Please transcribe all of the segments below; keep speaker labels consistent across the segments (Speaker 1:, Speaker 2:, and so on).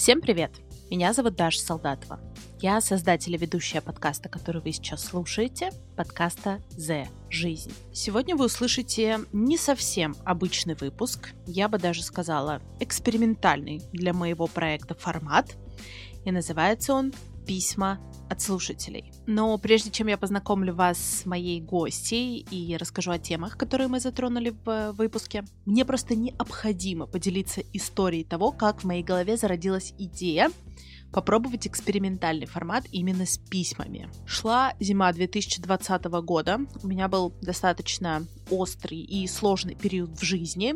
Speaker 1: Всем привет! Меня зовут Даша Солдатова. Я создатель и ведущая подкаста, который вы сейчас слушаете, подкаста «The Жизнь». Сегодня вы услышите не совсем обычный выпуск, я бы даже сказала экспериментальный для моего проекта формат, и называется он «Письма от слушателей. Но прежде чем я познакомлю вас с моей гостьей и расскажу о темах, которые мы затронули в выпуске, мне просто необходимо поделиться историей того, как в моей голове зародилась идея попробовать экспериментальный формат именно с письмами. Шла зима 2020 года, у меня был достаточно острый и сложный период в жизни.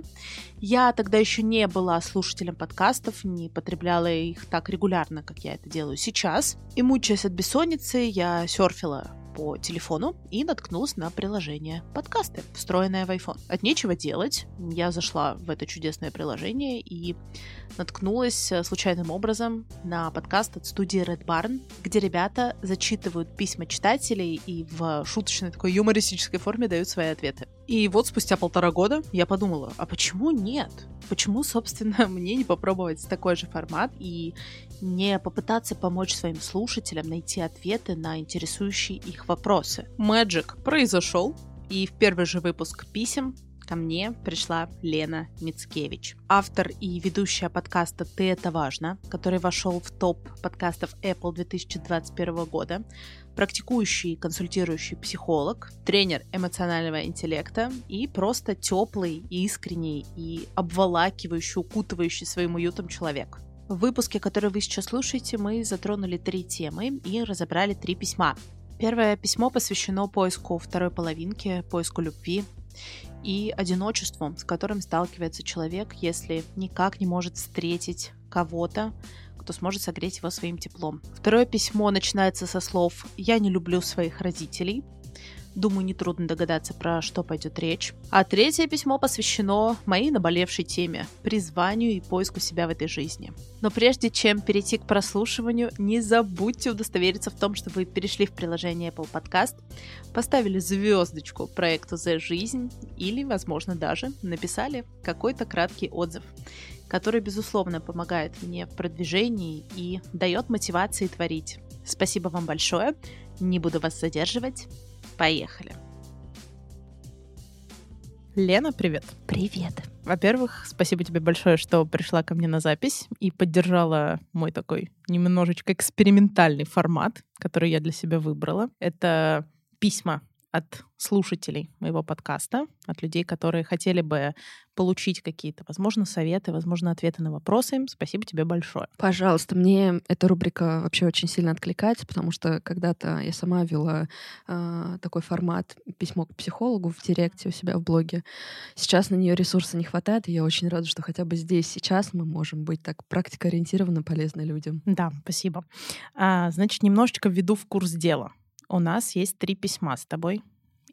Speaker 1: Я тогда еще не была слушателем подкастов, не потребляла их так регулярно, как я это делаю сейчас. И мучаясь от бессонницы, я серфила по телефону и наткнулась на приложение подкасты, встроенное в iPhone. От нечего делать, я зашла в это чудесное приложение и наткнулась э, случайным образом на подкаст от студии Red Barn, где ребята зачитывают письма читателей и в шуточной такой юмористической форме дают свои ответы. И вот спустя полтора года я подумала, а почему нет? Почему, собственно, мне не попробовать такой же формат и не попытаться помочь своим слушателям найти ответы на интересующие их вопросы? Magic произошел, и в первый же выпуск писем ко мне пришла Лена Мицкевич, автор и ведущая подкаста «Ты это важно», который вошел в топ подкастов Apple 2021 года, практикующий консультирующий психолог, тренер эмоционального интеллекта и просто теплый, искренний и обволакивающий, укутывающий своим уютом человек. В выпуске, который вы сейчас слушаете, мы затронули три темы и разобрали три письма. Первое письмо посвящено поиску второй половинки, поиску любви и одиночеству, с которым сталкивается человек, если никак не может встретить кого-то, кто сможет согреть его своим теплом. Второе письмо начинается со слов «Я не люблю своих родителей», Думаю, нетрудно догадаться, про что пойдет речь. А третье письмо посвящено моей наболевшей теме – призванию и поиску себя в этой жизни. Но прежде чем перейти к прослушиванию, не забудьте удостовериться в том, что вы перешли в приложение Apple Podcast, поставили звездочку проекту «За жизнь» или, возможно, даже написали какой-то краткий отзыв который, безусловно, помогает мне в продвижении и дает мотивации творить. Спасибо вам большое. Не буду вас задерживать. Поехали. Лена, привет.
Speaker 2: Привет.
Speaker 1: Во-первых, спасибо тебе большое, что пришла ко мне на запись и поддержала мой такой немножечко экспериментальный формат, который я для себя выбрала. Это письма от слушателей моего подкаста, от людей, которые хотели бы получить какие-то, возможно, советы, возможно, ответы на вопросы. Спасибо тебе большое.
Speaker 2: Пожалуйста, мне эта рубрика вообще очень сильно откликается, потому что когда-то я сама вела э, такой формат письмо к психологу в директе у себя в блоге. Сейчас на нее ресурса не хватает, и я очень рада, что хотя бы здесь сейчас мы можем быть так практикоориентированно полезны людям.
Speaker 1: Да, спасибо. А, значит, немножечко введу в курс дела у нас есть три письма с тобой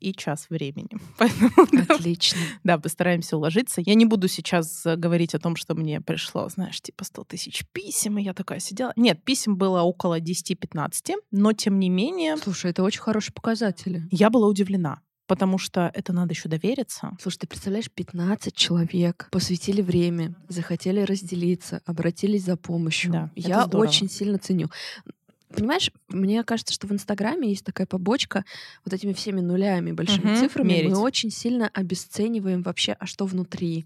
Speaker 1: и час времени.
Speaker 2: Поэтому, Отлично.
Speaker 1: Да, постараемся уложиться. Я не буду сейчас говорить о том, что мне пришло, знаешь, типа 100 тысяч писем, и я такая сидела. Нет, писем было около 10-15, но тем не менее...
Speaker 2: Слушай, это очень хорошие показатели.
Speaker 1: Я была удивлена потому что это надо еще довериться.
Speaker 2: Слушай, ты представляешь, 15 человек посвятили время, захотели разделиться, обратились за помощью. Да, Я очень сильно ценю. Понимаешь, мне кажется, что в Инстаграме есть такая побочка вот этими всеми нулями, большими угу, цифрами. Мерить. Мы очень сильно обесцениваем вообще, а что внутри.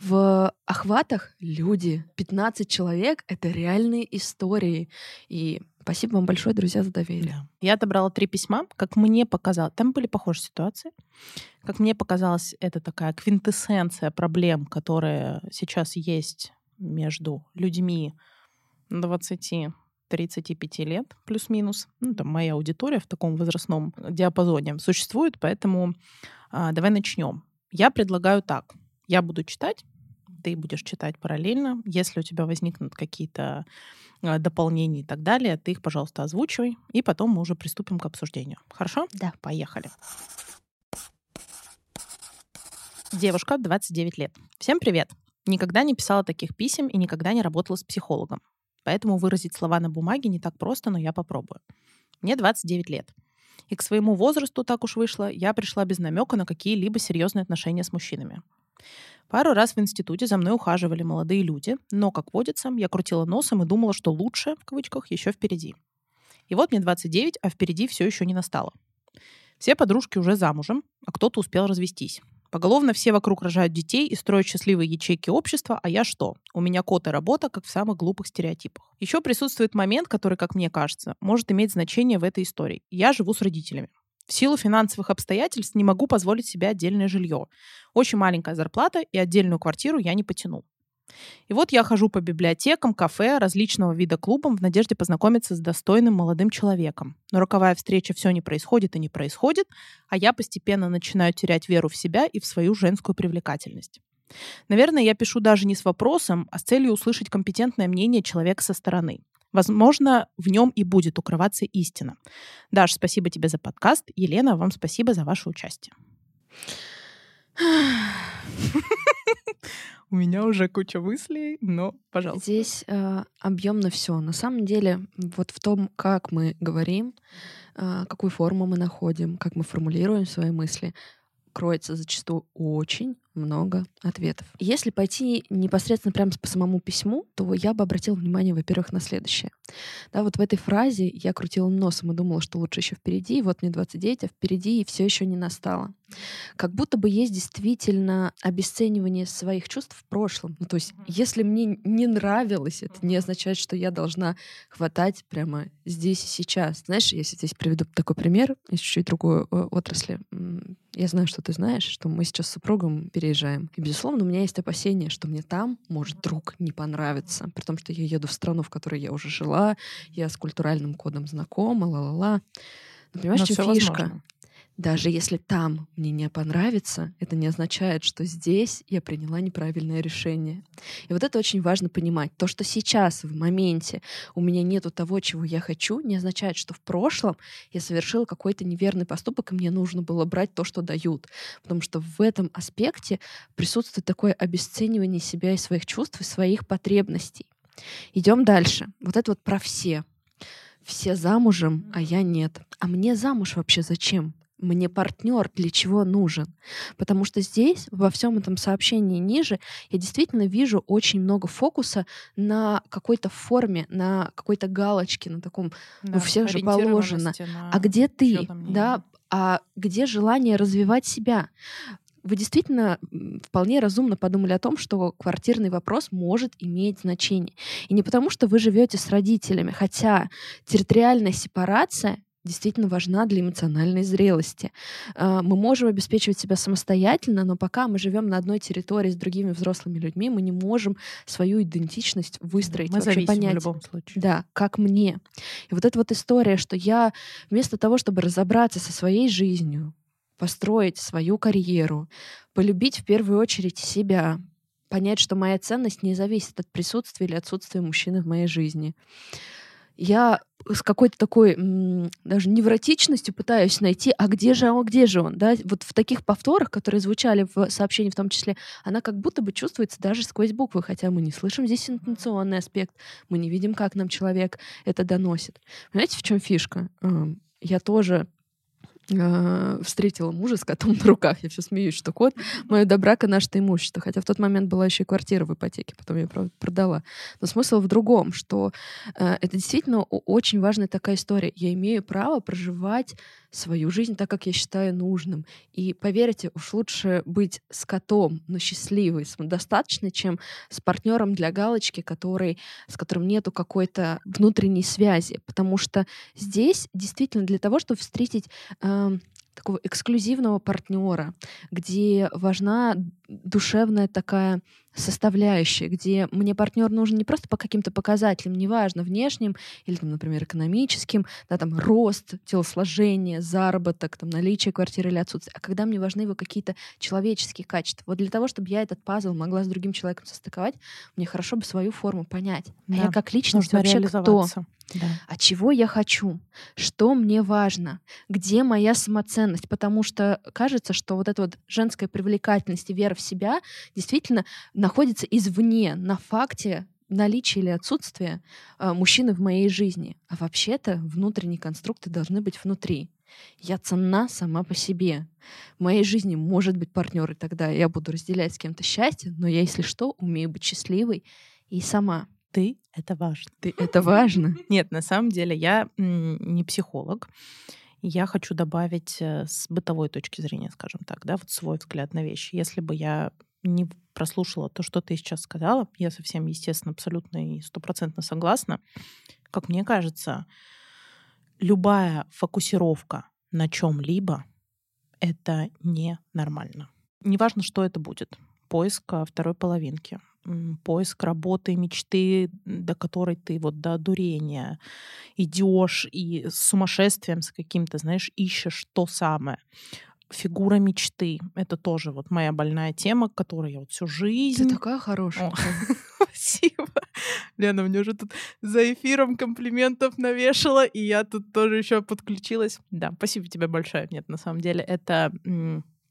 Speaker 2: В охватах люди, 15 человек — это реальные истории. И спасибо вам большое, друзья, за доверие. Да.
Speaker 1: Я отобрала три письма, как мне показалось. Там были похожие ситуации. Как мне показалось, это такая квинтэссенция проблем, которые сейчас есть между людьми 20 35 лет, плюс-минус. Ну, там моя аудитория в таком возрастном диапазоне существует, поэтому а, давай начнем. Я предлагаю так. Я буду читать, ты будешь читать параллельно. Если у тебя возникнут какие-то а, дополнения и так далее, ты их, пожалуйста, озвучивай, и потом мы уже приступим к обсуждению. Хорошо?
Speaker 2: Да.
Speaker 1: Поехали. Девушка, 29 лет. Всем привет. Никогда не писала таких писем и никогда не работала с психологом. Поэтому выразить слова на бумаге не так просто, но я попробую. Мне 29 лет. И к своему возрасту, так уж вышло, я пришла без намека на какие-либо серьезные отношения с мужчинами. Пару раз в институте за мной ухаживали молодые люди, но, как водится, я крутила носом и думала, что лучше, в кавычках, еще впереди. И вот мне 29, а впереди все еще не настало. Все подружки уже замужем, а кто-то успел развестись. Поголовно все вокруг рожают детей и строят счастливые ячейки общества, а я что? У меня кот и работа, как в самых глупых стереотипах. Еще присутствует момент, который, как мне кажется, может иметь значение в этой истории. Я живу с родителями. В силу финансовых обстоятельств не могу позволить себе отдельное жилье. Очень маленькая зарплата, и отдельную квартиру я не потяну. И вот я хожу по библиотекам, кафе, различного вида клубам в надежде познакомиться с достойным молодым человеком. Но роковая встреча все не происходит и не происходит, а я постепенно начинаю терять веру в себя и в свою женскую привлекательность. Наверное, я пишу даже не с вопросом, а с целью услышать компетентное мнение человека со стороны. Возможно, в нем и будет укрываться истина. Даш, спасибо тебе за подкаст. Елена, вам спасибо за ваше участие. У меня уже куча мыслей, но, пожалуйста.
Speaker 2: Здесь э, объемно все. На самом деле, вот в том, как мы говорим, э, какую форму мы находим, как мы формулируем свои мысли, кроется зачастую очень много ответов. Если пойти непосредственно прямо по самому письму, то я бы обратила внимание, во-первых, на следующее. Да, вот в этой фразе я крутила носом и думала, что лучше еще впереди, вот мне 29, а впереди и все еще не настало. Как будто бы есть действительно обесценивание своих чувств в прошлом. Ну, то есть, если мне не нравилось, это не означает, что я должна хватать прямо здесь и сейчас. Знаешь, если здесь приведу такой пример из чуть-чуть другой э, отрасли. Я знаю, что ты знаешь, что мы сейчас с супругом перед переезжаем. И, безусловно, у меня есть опасение, что мне там может вдруг не понравиться, при том, что я еду в страну, в которой я уже жила, я с культуральным кодом знакома, ла-ла-ла. Но понимаешь, Но чем фишка? Возможно. Даже если там мне не понравится, это не означает, что здесь я приняла неправильное решение. И вот это очень важно понимать. То, что сейчас, в моменте, у меня нету того, чего я хочу, не означает, что в прошлом я совершила какой-то неверный поступок, и мне нужно было брать то, что дают. Потому что в этом аспекте присутствует такое обесценивание себя и своих чувств, и своих потребностей. Идем дальше. Вот это вот про все все замужем, а я нет. А мне замуж вообще зачем? Мне партнер для чего нужен. Потому что здесь, во всем этом сообщении ниже, я действительно вижу очень много фокуса на какой-то форме, на какой-то галочке, на таком, да, у всех же положено. А где ты, да, а где желание развивать себя? Вы действительно вполне разумно подумали о том, что квартирный вопрос может иметь значение. И не потому, что вы живете с родителями, хотя территориальная сепарация действительно важна для эмоциональной зрелости. А, мы можем обеспечивать себя самостоятельно, но пока мы живем на одной территории с другими взрослыми людьми, мы не можем свою идентичность выстроить,
Speaker 1: мы вообще понять. в любом случае.
Speaker 2: Да, как мне. И вот эта вот история, что я вместо того, чтобы разобраться со своей жизнью, построить свою карьеру, полюбить в первую очередь себя, понять, что моя ценность не зависит от присутствия или отсутствия мужчины в моей жизни, я с какой-то такой даже невротичностью пытаюсь найти, а где же он, где же он, да, вот в таких повторах, которые звучали в сообщении в том числе, она как будто бы чувствуется даже сквозь буквы, хотя мы не слышим здесь интонационный аспект, мы не видим, как нам человек это доносит. Понимаете, в чем фишка? Я тоже э, встретила мужа с котом на руках. Я все смеюсь, что кот мое до брака наше имущество. Хотя в тот момент была еще и квартира в ипотеке, потом я продала. Но смысл в другом, что э, это действительно очень важная такая история. Я имею право проживать свою жизнь так, как я считаю нужным. И поверьте, уж лучше быть с котом, но счастливой, самодостаточной, чем с партнером для галочки, который, с которым нету какой-то внутренней связи. Потому что здесь действительно для того, чтобы встретить э, такого эксклюзивного партнера, где важна душевная такая составляющая, где мне партнер нужен не просто по каким-то показателям, неважно, внешним или, там, например, экономическим, да, там, рост, телосложение, заработок, там, наличие квартиры или отсутствие, а когда мне важны его какие-то человеческие качества. Вот для того, чтобы я этот пазл могла с другим человеком состыковать, мне хорошо бы свою форму понять. Да. А я как личность вообще кто? Да. А чего я хочу? Что мне важно? Где моя самоценность? Потому что кажется, что вот эта вот женская привлекательность и вера в себя действительно находится извне, на факте наличия или отсутствия э, мужчины в моей жизни. А вообще-то внутренние конструкты должны быть внутри. Я ценна сама по себе. В моей жизни может быть партнер, и тогда я буду разделять с кем-то счастье, но я, если что, умею быть счастливой и сама.
Speaker 1: Ты — это важно.
Speaker 2: Ты — это важно.
Speaker 1: Нет, на самом деле я не психолог. Я хочу добавить э, с бытовой точки зрения, скажем так, да, вот свой взгляд на вещи. Если бы я не прослушала то, что ты сейчас сказала, я совсем, естественно, абсолютно и стопроцентно согласна. Как мне кажется, любая фокусировка на чем-либо — это ненормально. Неважно, что это будет. Поиск а, второй половинки, поиск работы, мечты, до которой ты вот до дурения идешь и с сумасшествием с каким-то, знаешь, ищешь то самое. Фигура мечты — это тоже вот моя больная тема, которой я вот всю жизнь...
Speaker 2: Ты такая хорошая.
Speaker 1: Спасибо. Лена мне уже тут за эфиром комплиментов навешала, и я тут тоже еще подключилась. Да, спасибо тебе большое. Нет, на самом деле это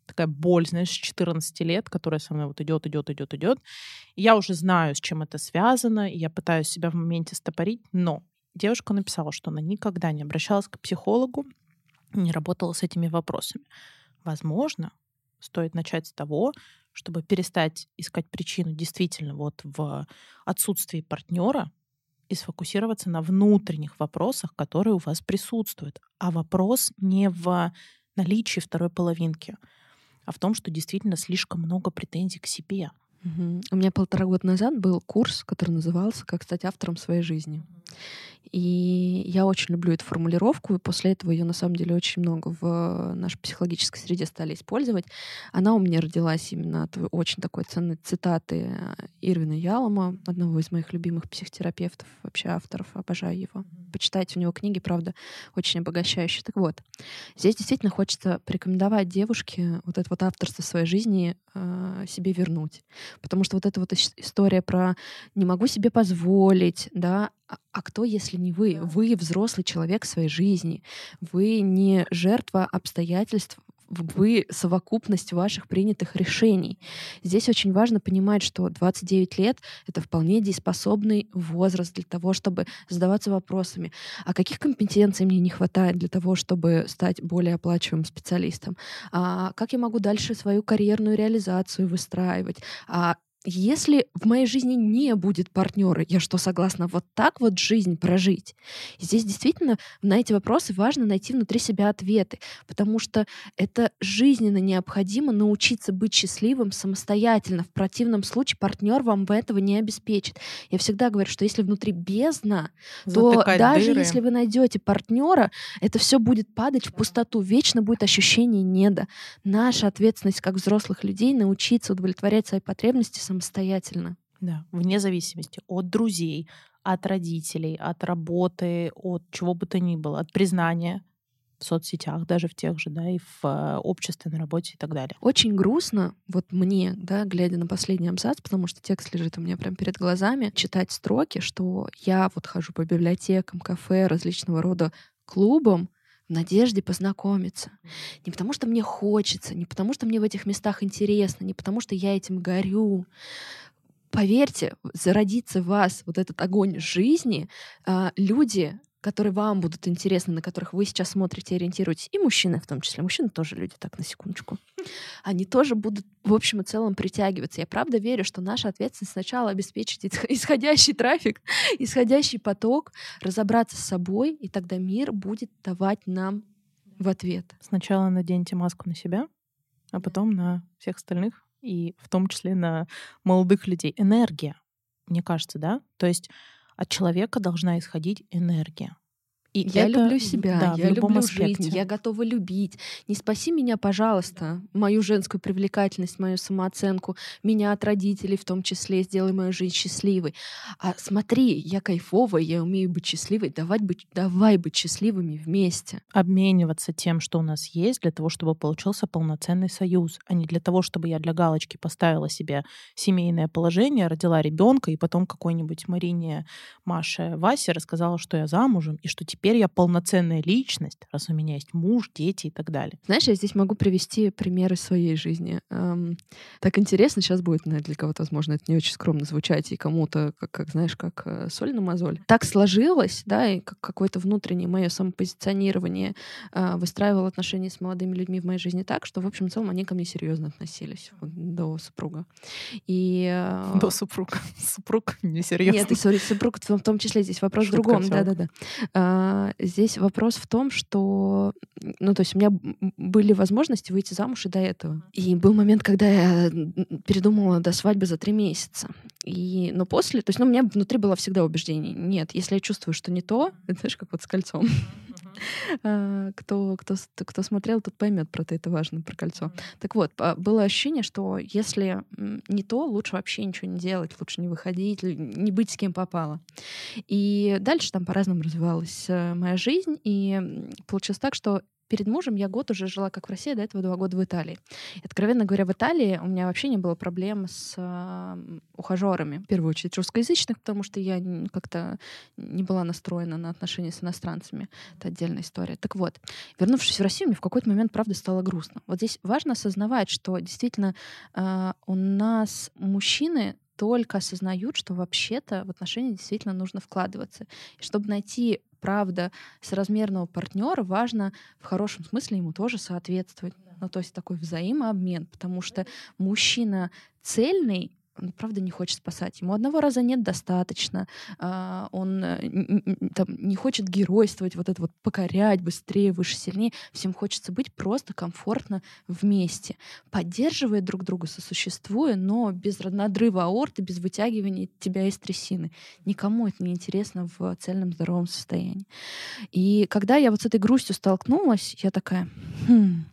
Speaker 1: такая боль, знаешь, с 14 лет, которая со мной вот идет, идет, идет, идет. Я уже знаю, с чем это связано, и я пытаюсь себя в моменте стопорить, но девушка написала, что она никогда не обращалась к психологу, не работала с этими вопросами. Возможно, стоит начать с того, чтобы перестать искать причину действительно вот в отсутствии партнера и сфокусироваться на внутренних вопросах, которые у вас присутствуют. А вопрос не в наличии второй половинки а в том, что действительно слишком много претензий к себе.
Speaker 2: Угу. У меня полтора года назад был курс, который назывался «Как стать автором своей жизни». И я очень люблю эту формулировку, и после этого ее на самом деле очень много в нашей психологической среде стали использовать. Она у меня родилась именно от очень такой ценной цитаты Ирвина Ялома, одного из моих любимых психотерапевтов, вообще авторов, обожаю его. Почитайте у него книги, правда, очень обогащающие. Так вот, здесь действительно хочется порекомендовать девушке вот это вот авторство своей жизни э, себе вернуть. Потому что вот эта вот история про «не могу себе позволить», да, а, а кто, если не вы? Вы взрослый человек в своей жизни. Вы не жертва обстоятельств вы совокупность ваших принятых решений. Здесь очень важно понимать, что 29 лет — это вполне дееспособный возраст для того, чтобы задаваться вопросами, а каких компетенций мне не хватает для того, чтобы стать более оплачиваемым специалистом, а как я могу дальше свою карьерную реализацию выстраивать, а если в моей жизни не будет партнера, я что, согласна вот так вот жизнь прожить? И здесь действительно на эти вопросы важно найти внутри себя ответы, потому что это жизненно необходимо научиться быть счастливым самостоятельно. В противном случае партнер вам этого не обеспечит. Я всегда говорю, что если внутри бездна, Затыкать то даже дыры. если вы найдете партнера, это все будет падать в пустоту. Вечно будет ощущение неда. Наша ответственность как взрослых людей научиться удовлетворять свои потребности самостоятельно самостоятельно.
Speaker 1: Да, вне зависимости от друзей, от родителей, от работы, от чего бы то ни было, от признания в соцсетях, даже в тех же, да, и в э, обществе, на работе и так далее.
Speaker 2: Очень грустно, вот мне, да, глядя на последний абзац, потому что текст лежит у меня прямо перед глазами, читать строки, что я вот хожу по библиотекам, кафе, различного рода клубам, в надежде познакомиться. Не потому, что мне хочется, не потому, что мне в этих местах интересно, не потому, что я этим горю. Поверьте, зародится в вас вот этот огонь жизни, а, люди которые вам будут интересны, на которых вы сейчас смотрите, ориентируетесь, и мужчины в том числе. Мужчины тоже люди, так, на секундочку. Они тоже будут, в общем и целом, притягиваться. Я правда верю, что наша ответственность сначала обеспечить исходящий трафик, исходящий поток, разобраться с собой, и тогда мир будет давать нам в ответ.
Speaker 1: Сначала наденьте маску на себя, а потом на всех остальных, и в том числе на молодых людей. Энергия, мне кажется, да? То есть от человека должна исходить энергия.
Speaker 2: И я это, люблю себя, да, я люблю аспекте. жизнь, я готова любить. Не спаси меня, пожалуйста, мою женскую привлекательность, мою самооценку, меня от родителей в том числе, сделай мою жизнь счастливой. А смотри, я кайфовая, я умею быть счастливой, давай быть, давай быть счастливыми вместе.
Speaker 1: Обмениваться тем, что у нас есть, для того, чтобы получился полноценный союз, а не для того, чтобы я для галочки поставила себе семейное положение, родила ребенка, и потом какой-нибудь Марине, Маше, Васе рассказала, что я замужем, и что теперь теперь я полноценная личность, раз у меня есть муж, дети и так далее.
Speaker 2: Знаешь, я здесь могу привести примеры своей жизни. Эм, так интересно сейчас будет, для кого-то, возможно, это не очень скромно звучать, и кому-то, как, как знаешь, как э, соль на мозоль. Так сложилось, да, и как какое-то внутреннее мое самопозиционирование э, выстраивало отношения с молодыми людьми в моей жизни так, что, в общем, в целом они ко мне серьезно относились вот, до супруга. И,
Speaker 1: э... До супруга. Супруг несерьезно.
Speaker 2: Нет, и, сори, супруг в том числе здесь вопрос Шутка в другом. Да-да-да. А, здесь вопрос в том, что, ну, то есть у меня были возможности выйти замуж и до этого. И был момент, когда я передумала до свадьбы за три месяца. И, но после, то есть, ну, у меня внутри было всегда убеждение, нет, если я чувствую, что не то, это знаешь, как вот с кольцом. А, кто, кто, кто смотрел, тот поймет про это, важно, про кольцо. Так вот, было ощущение, что если не то, лучше вообще ничего не делать, лучше не выходить, не быть с кем попало. И дальше там по-разному развивалась э, моя жизнь, и получилось так, что перед мужем я год уже жила как в России, до этого два года в Италии. И, откровенно говоря, в Италии у меня вообще не было проблем с э, ухажерами. В первую очередь русскоязычных, потому что я как-то не была настроена на отношения с иностранцами. Это отдельная история. Так вот, вернувшись в Россию, мне в какой-то момент, правда, стало грустно. Вот здесь важно осознавать, что действительно э, у нас мужчины только осознают, что вообще-то в отношения действительно нужно вкладываться. И чтобы найти правда, соразмерного партнера важно в хорошем смысле ему тоже соответствовать. Ну, то есть такой взаимообмен, потому что мужчина цельный, он, правда, не хочет спасать. Ему одного раза нет достаточно. А, он э, там, не хочет геройствовать, вот это вот покорять быстрее, выше, сильнее. Всем хочется быть просто комфортно вместе, поддерживая друг друга, сосуществуя, но без надрыва аорты, без вытягивания тебя из трясины. Никому это не интересно в цельном здоровом состоянии. И когда я вот с этой грустью столкнулась, я такая, хм,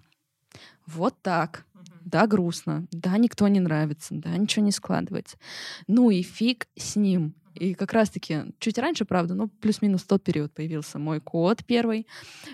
Speaker 2: вот так да, грустно, да, никто не нравится, да, ничего не складывается. Ну и фиг с ним. И как раз-таки чуть раньше, правда, ну, плюс-минус тот период появился мой кот первый.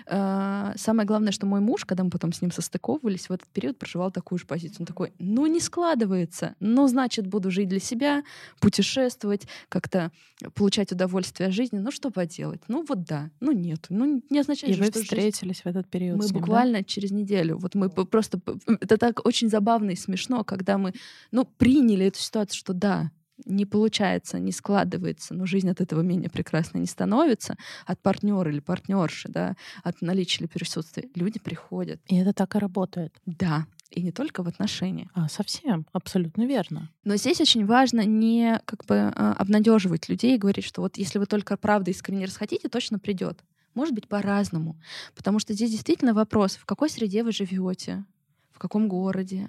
Speaker 2: А, самое главное, что мой муж, когда мы потом с ним состыковывались, в этот период проживал такую же позицию. Он такой, ну, не складывается, ну, значит, буду жить для себя, путешествовать, как-то получать удовольствие от жизни. Ну, что поделать? Ну, вот да, ну, нет. Ну, не означает,
Speaker 1: И же, вы что встретились жизнь... в этот период
Speaker 2: Мы
Speaker 1: ним,
Speaker 2: буквально
Speaker 1: да?
Speaker 2: через неделю. Вот мы просто... Это так очень забавно и смешно, когда мы, ну, приняли эту ситуацию, что да, не получается, не складывается, но жизнь от этого менее прекрасной не становится, от партнера или партнерши, да, от наличия или присутствия, люди приходят.
Speaker 1: И это так и работает.
Speaker 2: Да, и не только в отношениях.
Speaker 1: А, совсем, абсолютно верно.
Speaker 2: Но здесь очень важно не как бы а, обнадеживать людей и говорить, что вот если вы только правда искренне расхотите, точно придет. Может быть, по-разному. Потому что здесь действительно вопрос, в какой среде вы живете, в каком городе,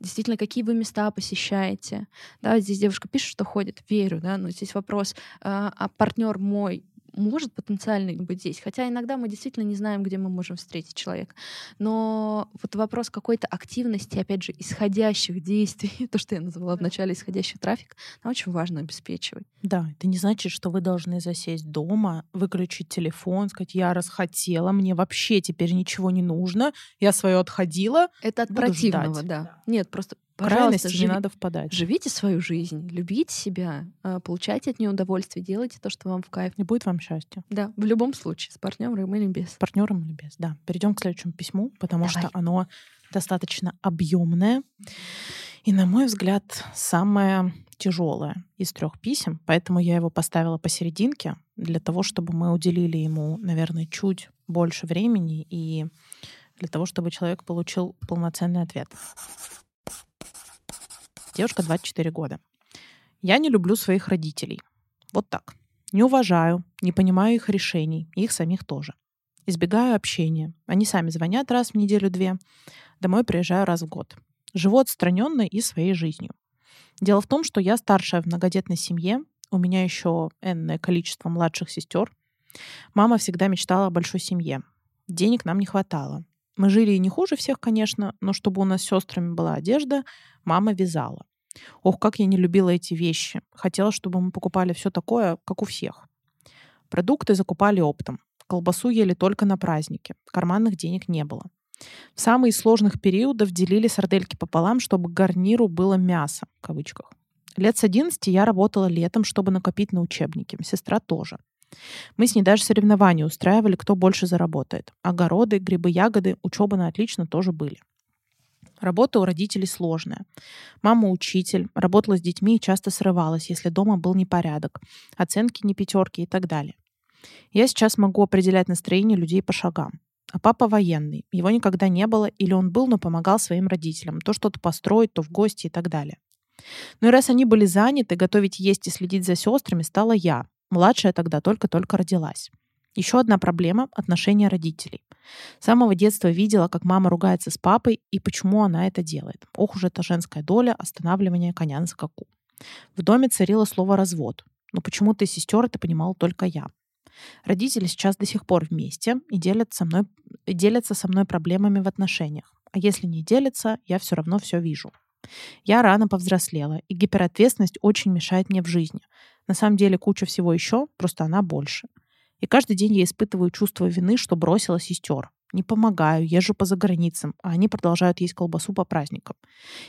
Speaker 2: действительно, какие вы места посещаете. Да, здесь девушка пишет, что ходит, верю, да, но здесь вопрос, а, а партнер мой может потенциально быть здесь. Хотя иногда мы действительно не знаем, где мы можем встретить человека. Но вот вопрос какой-то активности, опять же, исходящих действий, то, что я назвала в начале исходящий трафик, нам очень важно обеспечивать.
Speaker 1: Да, это не значит, что вы должны засесть дома, выключить телефон, сказать, я расхотела, мне вообще теперь ничего не нужно, я свое отходила.
Speaker 2: Это от противного, да. Нет, просто
Speaker 1: Пожалуйста, живи, не надо впадать.
Speaker 2: Живите свою жизнь, любите себя, а, получайте от нее удовольствие, делайте то, что вам в кайф.
Speaker 1: И будет вам счастье.
Speaker 2: Да, в любом случае, с партнером или без. С
Speaker 1: партнером или без, да. Перейдем к следующему письму, потому Давай. что оно достаточно объемное. И, на мой взгляд, самое тяжелое из трех писем, поэтому я его поставила посерединке, для того, чтобы мы уделили ему, наверное, чуть больше времени и для того, чтобы человек получил полноценный ответ. Девушка 24 года. Я не люблю своих родителей. Вот так. Не уважаю, не понимаю их решений, их самих тоже. Избегаю общения. Они сами звонят раз в неделю-две. Домой приезжаю раз в год. Живу отстраненно и своей жизнью. Дело в том, что я старшая в многодетной семье, у меня еще энное количество младших сестер. Мама всегда мечтала о большой семье. Денег нам не хватало. Мы жили и не хуже всех, конечно, но чтобы у нас с сестрами была одежда, мама вязала. Ох, как я не любила эти вещи. Хотела, чтобы мы покупали все такое, как у всех. Продукты закупали оптом. Колбасу ели только на празднике. Карманных денег не было. В самые сложных периодов делили сардельки пополам, чтобы к гарниру было мясо, в кавычках. Лет с 11 я работала летом, чтобы накопить на учебники. Сестра тоже. Мы с ней даже соревнования устраивали, кто больше заработает. Огороды, грибы, ягоды, учеба на отлично тоже были. Работа у родителей сложная. Мама учитель, работала с детьми и часто срывалась, если дома был непорядок, оценки не пятерки и так далее. Я сейчас могу определять настроение людей по шагам. А папа военный. Его никогда не было, или он был, но помогал своим родителям. То что-то построить, то в гости и так далее. Ну и раз они были заняты, готовить есть и следить за сестрами стала я. Младшая тогда только-только родилась. Еще одна проблема — отношения родителей. С самого детства видела, как мама ругается с папой и почему она это делает. Ох уж эта женская доля останавливания коня на скаку. В доме царило слово «развод». Но почему-то сестер это понимала только я. Родители сейчас до сих пор вместе и делятся со мной, делятся со мной проблемами в отношениях. А если не делятся, я все равно все вижу. Я рано повзрослела, и гиперответственность очень мешает мне в жизни. На самом деле куча всего еще, просто она больше. И каждый день я испытываю чувство вины, что бросила сестер. Не помогаю, езжу по заграницам, а они продолжают есть колбасу по праздникам.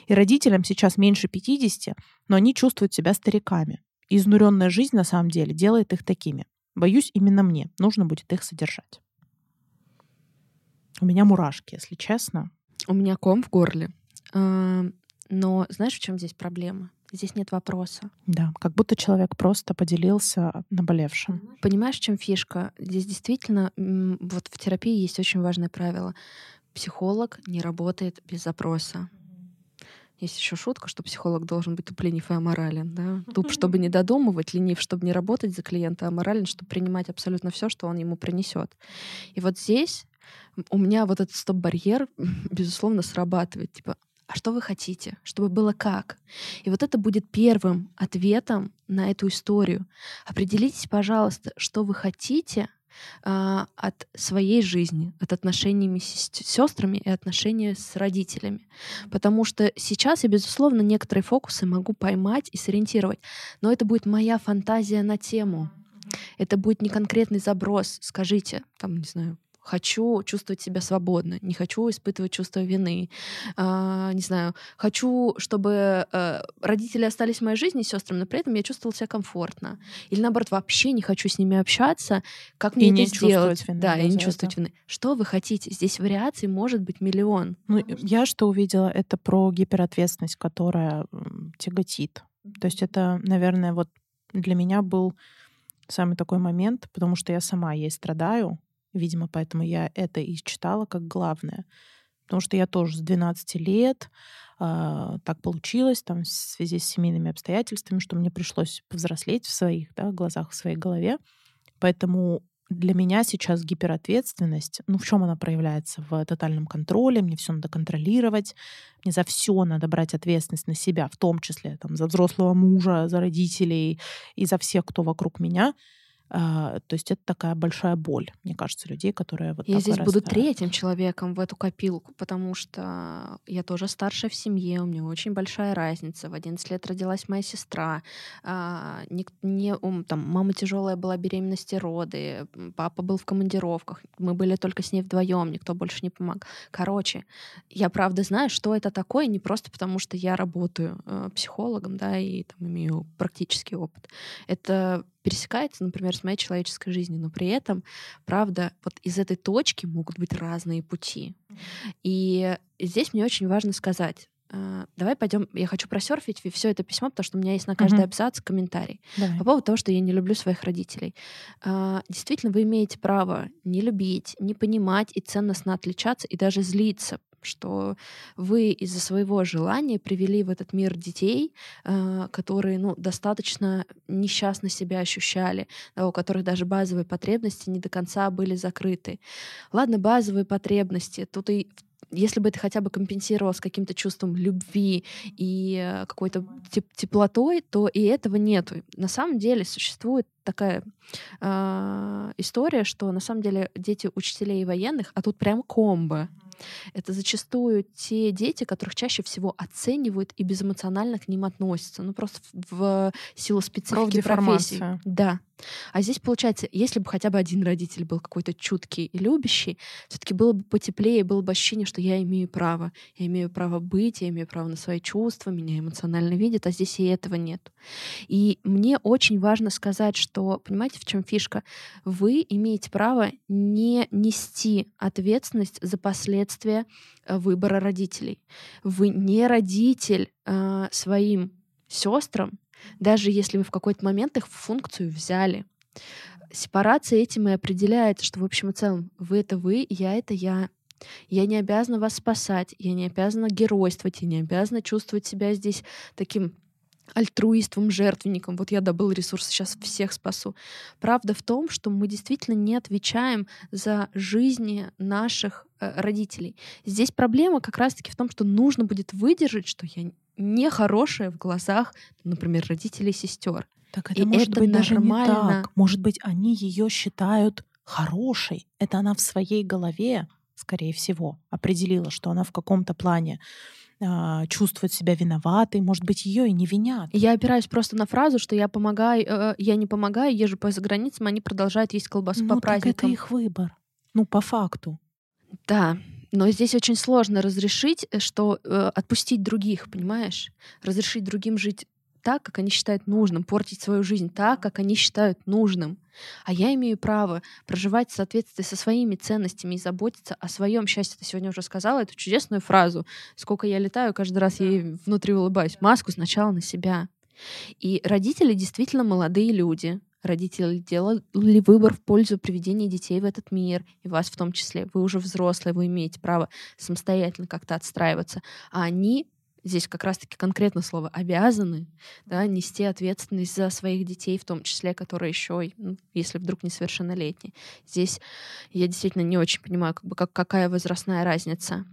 Speaker 1: И родителям сейчас меньше 50, но они чувствуют себя стариками. И изнуренная жизнь на самом деле делает их такими. Боюсь, именно мне нужно будет их содержать. У меня мурашки, если честно.
Speaker 2: У меня ком в горле. Но знаешь, в чем здесь проблема? Здесь нет вопроса.
Speaker 1: Да, как будто человек просто поделился наболевшим.
Speaker 2: Понимаешь, в чем фишка? Здесь действительно, вот в терапии есть очень важное правило. Психолог не работает без запроса. Есть еще шутка, что психолог должен быть туп, ленив и аморален. Да? Туп, чтобы не додумывать, ленив, чтобы не работать за клиента, а аморален, чтобы принимать абсолютно все, что он ему принесет. И вот здесь у меня вот этот стоп-барьер, безусловно, срабатывает. Типа, а что вы хотите, чтобы было как. И вот это будет первым ответом на эту историю. Определитесь, пожалуйста, что вы хотите а, от своей жизни, от отношений с сестрами и отношений с родителями. Потому что сейчас я, безусловно, некоторые фокусы могу поймать и сориентировать, но это будет моя фантазия на тему. Это будет не конкретный заброс. Скажите, там, не знаю, хочу чувствовать себя свободно, не хочу испытывать чувство вины, э, не знаю, хочу, чтобы э, родители остались в моей жизни сестрами, но при этом я чувствовала себя комфортно. Или наоборот, вообще не хочу с ними общаться, как мне и это не сделать? Вины, да, и не чувствовать вины. Что вы хотите? Здесь вариаций может быть миллион.
Speaker 1: Ну, я что увидела, это про гиперответственность, которая тяготит. То есть это, наверное, вот для меня был самый такой момент, потому что я сама ей страдаю, Видимо, поэтому я это и читала как главное. Потому что я тоже с 12 лет э, так получилось, там, в связи с семейными обстоятельствами, что мне пришлось повзрослеть в своих да, глазах, в своей голове. Поэтому для меня сейчас гиперответственность, ну в чем она проявляется? В тотальном контроле, мне все надо контролировать, мне за все надо брать ответственность на себя, в том числе там, за взрослого мужа, за родителей и за всех, кто вокруг меня. А, то есть это такая большая боль, мне кажется, людей, которые вот
Speaker 2: Я здесь вырастают. буду третьим человеком в эту копилку, потому что я тоже старшая в семье, у меня очень большая разница. В 11 лет родилась моя сестра. А, не, не, там, мама тяжелая была беременности роды, папа был в командировках. Мы были только с ней вдвоем, никто больше не помог. Короче, я правда знаю, что это такое, не просто потому, что я работаю э, психологом, да, и там имею практический опыт. Это пересекается, например, с моей человеческой жизнью, но при этом, правда, вот из этой точки могут быть разные пути. И здесь мне очень важно сказать, Uh, давай пойдем. Я хочу просерфить все это письмо, потому что у меня есть на каждый uh-huh. абзац комментарий давай. по поводу того, что я не люблю своих родителей. Uh, действительно, вы имеете право не любить, не понимать и ценностно отличаться и даже злиться что вы из-за своего желания привели в этот мир детей, э, которые ну, достаточно несчастно себя ощущали, у которых даже базовые потребности не до конца были закрыты. Ладно, базовые потребности, тут и если бы это хотя бы компенсировалось каким-то чувством любви и э, какой-то теп- теплотой, то и этого нету. На самом деле существует такая э, история, что на самом деле дети учителей и военных, а тут прям комбо. Это зачастую те дети, которых чаще всего оценивают и безэмоционально к ним относятся. Ну, просто в силу специфики профессии. Да. А здесь, получается, если бы хотя бы один родитель был какой-то чуткий и любящий, все-таки было бы потеплее, было бы ощущение, что я имею право. Я имею право быть, я имею право на свои чувства, меня эмоционально видят, а здесь и этого нет. И мне очень важно сказать, что, понимаете, в чем фишка? Вы имеете право не нести ответственность за последствия э, выбора родителей. Вы не родитель э, своим сестрам, даже если вы в какой-то момент их в функцию взяли. Сепарация этим и определяет, что в общем и целом вы — это вы, я — это я. Я не обязана вас спасать, я не обязана геройствовать, я не обязана чувствовать себя здесь таким альтруистом, жертвенником. Вот я добыл ресурс, сейчас всех спасу. Правда в том, что мы действительно не отвечаем за жизни наших родителей. Здесь проблема как раз-таки в том, что нужно будет выдержать, что я нехорошая в глазах, например, родителей сестер.
Speaker 1: Так это и может это быть нормально. даже не так. Может быть, они ее считают хорошей. Это она в своей голове, скорее всего, определила, что она в каком-то плане э, чувствует себя виноватой, может быть, ее и не винят.
Speaker 2: Я опираюсь просто на фразу, что я помогаю, э, я не помогаю, езжу по заграницам, они продолжают есть колбасу ну, по праздникам.
Speaker 1: это их выбор. Ну, по факту.
Speaker 2: Да, но здесь очень сложно разрешить, э, что э, отпустить других, понимаешь? Разрешить другим жить так, как они считают нужным, портить свою жизнь так, как они считают нужным. А я имею право проживать в соответствии со своими ценностями и заботиться о своем счастье. Ты сегодня уже сказала эту чудесную фразу. Сколько я летаю, каждый раз я ей внутри улыбаюсь. Маску сначала на себя. И родители действительно молодые люди. Родители делали выбор в пользу приведения детей в этот мир, и вас в том числе. Вы уже взрослые, вы имеете право самостоятельно как-то отстраиваться. А они здесь как раз-таки конкретно слово обязаны да, нести ответственность за своих детей, в том числе, которые еще, ну, если вдруг несовершеннолетние. Здесь я действительно не очень понимаю, как бы, как, какая возрастная разница.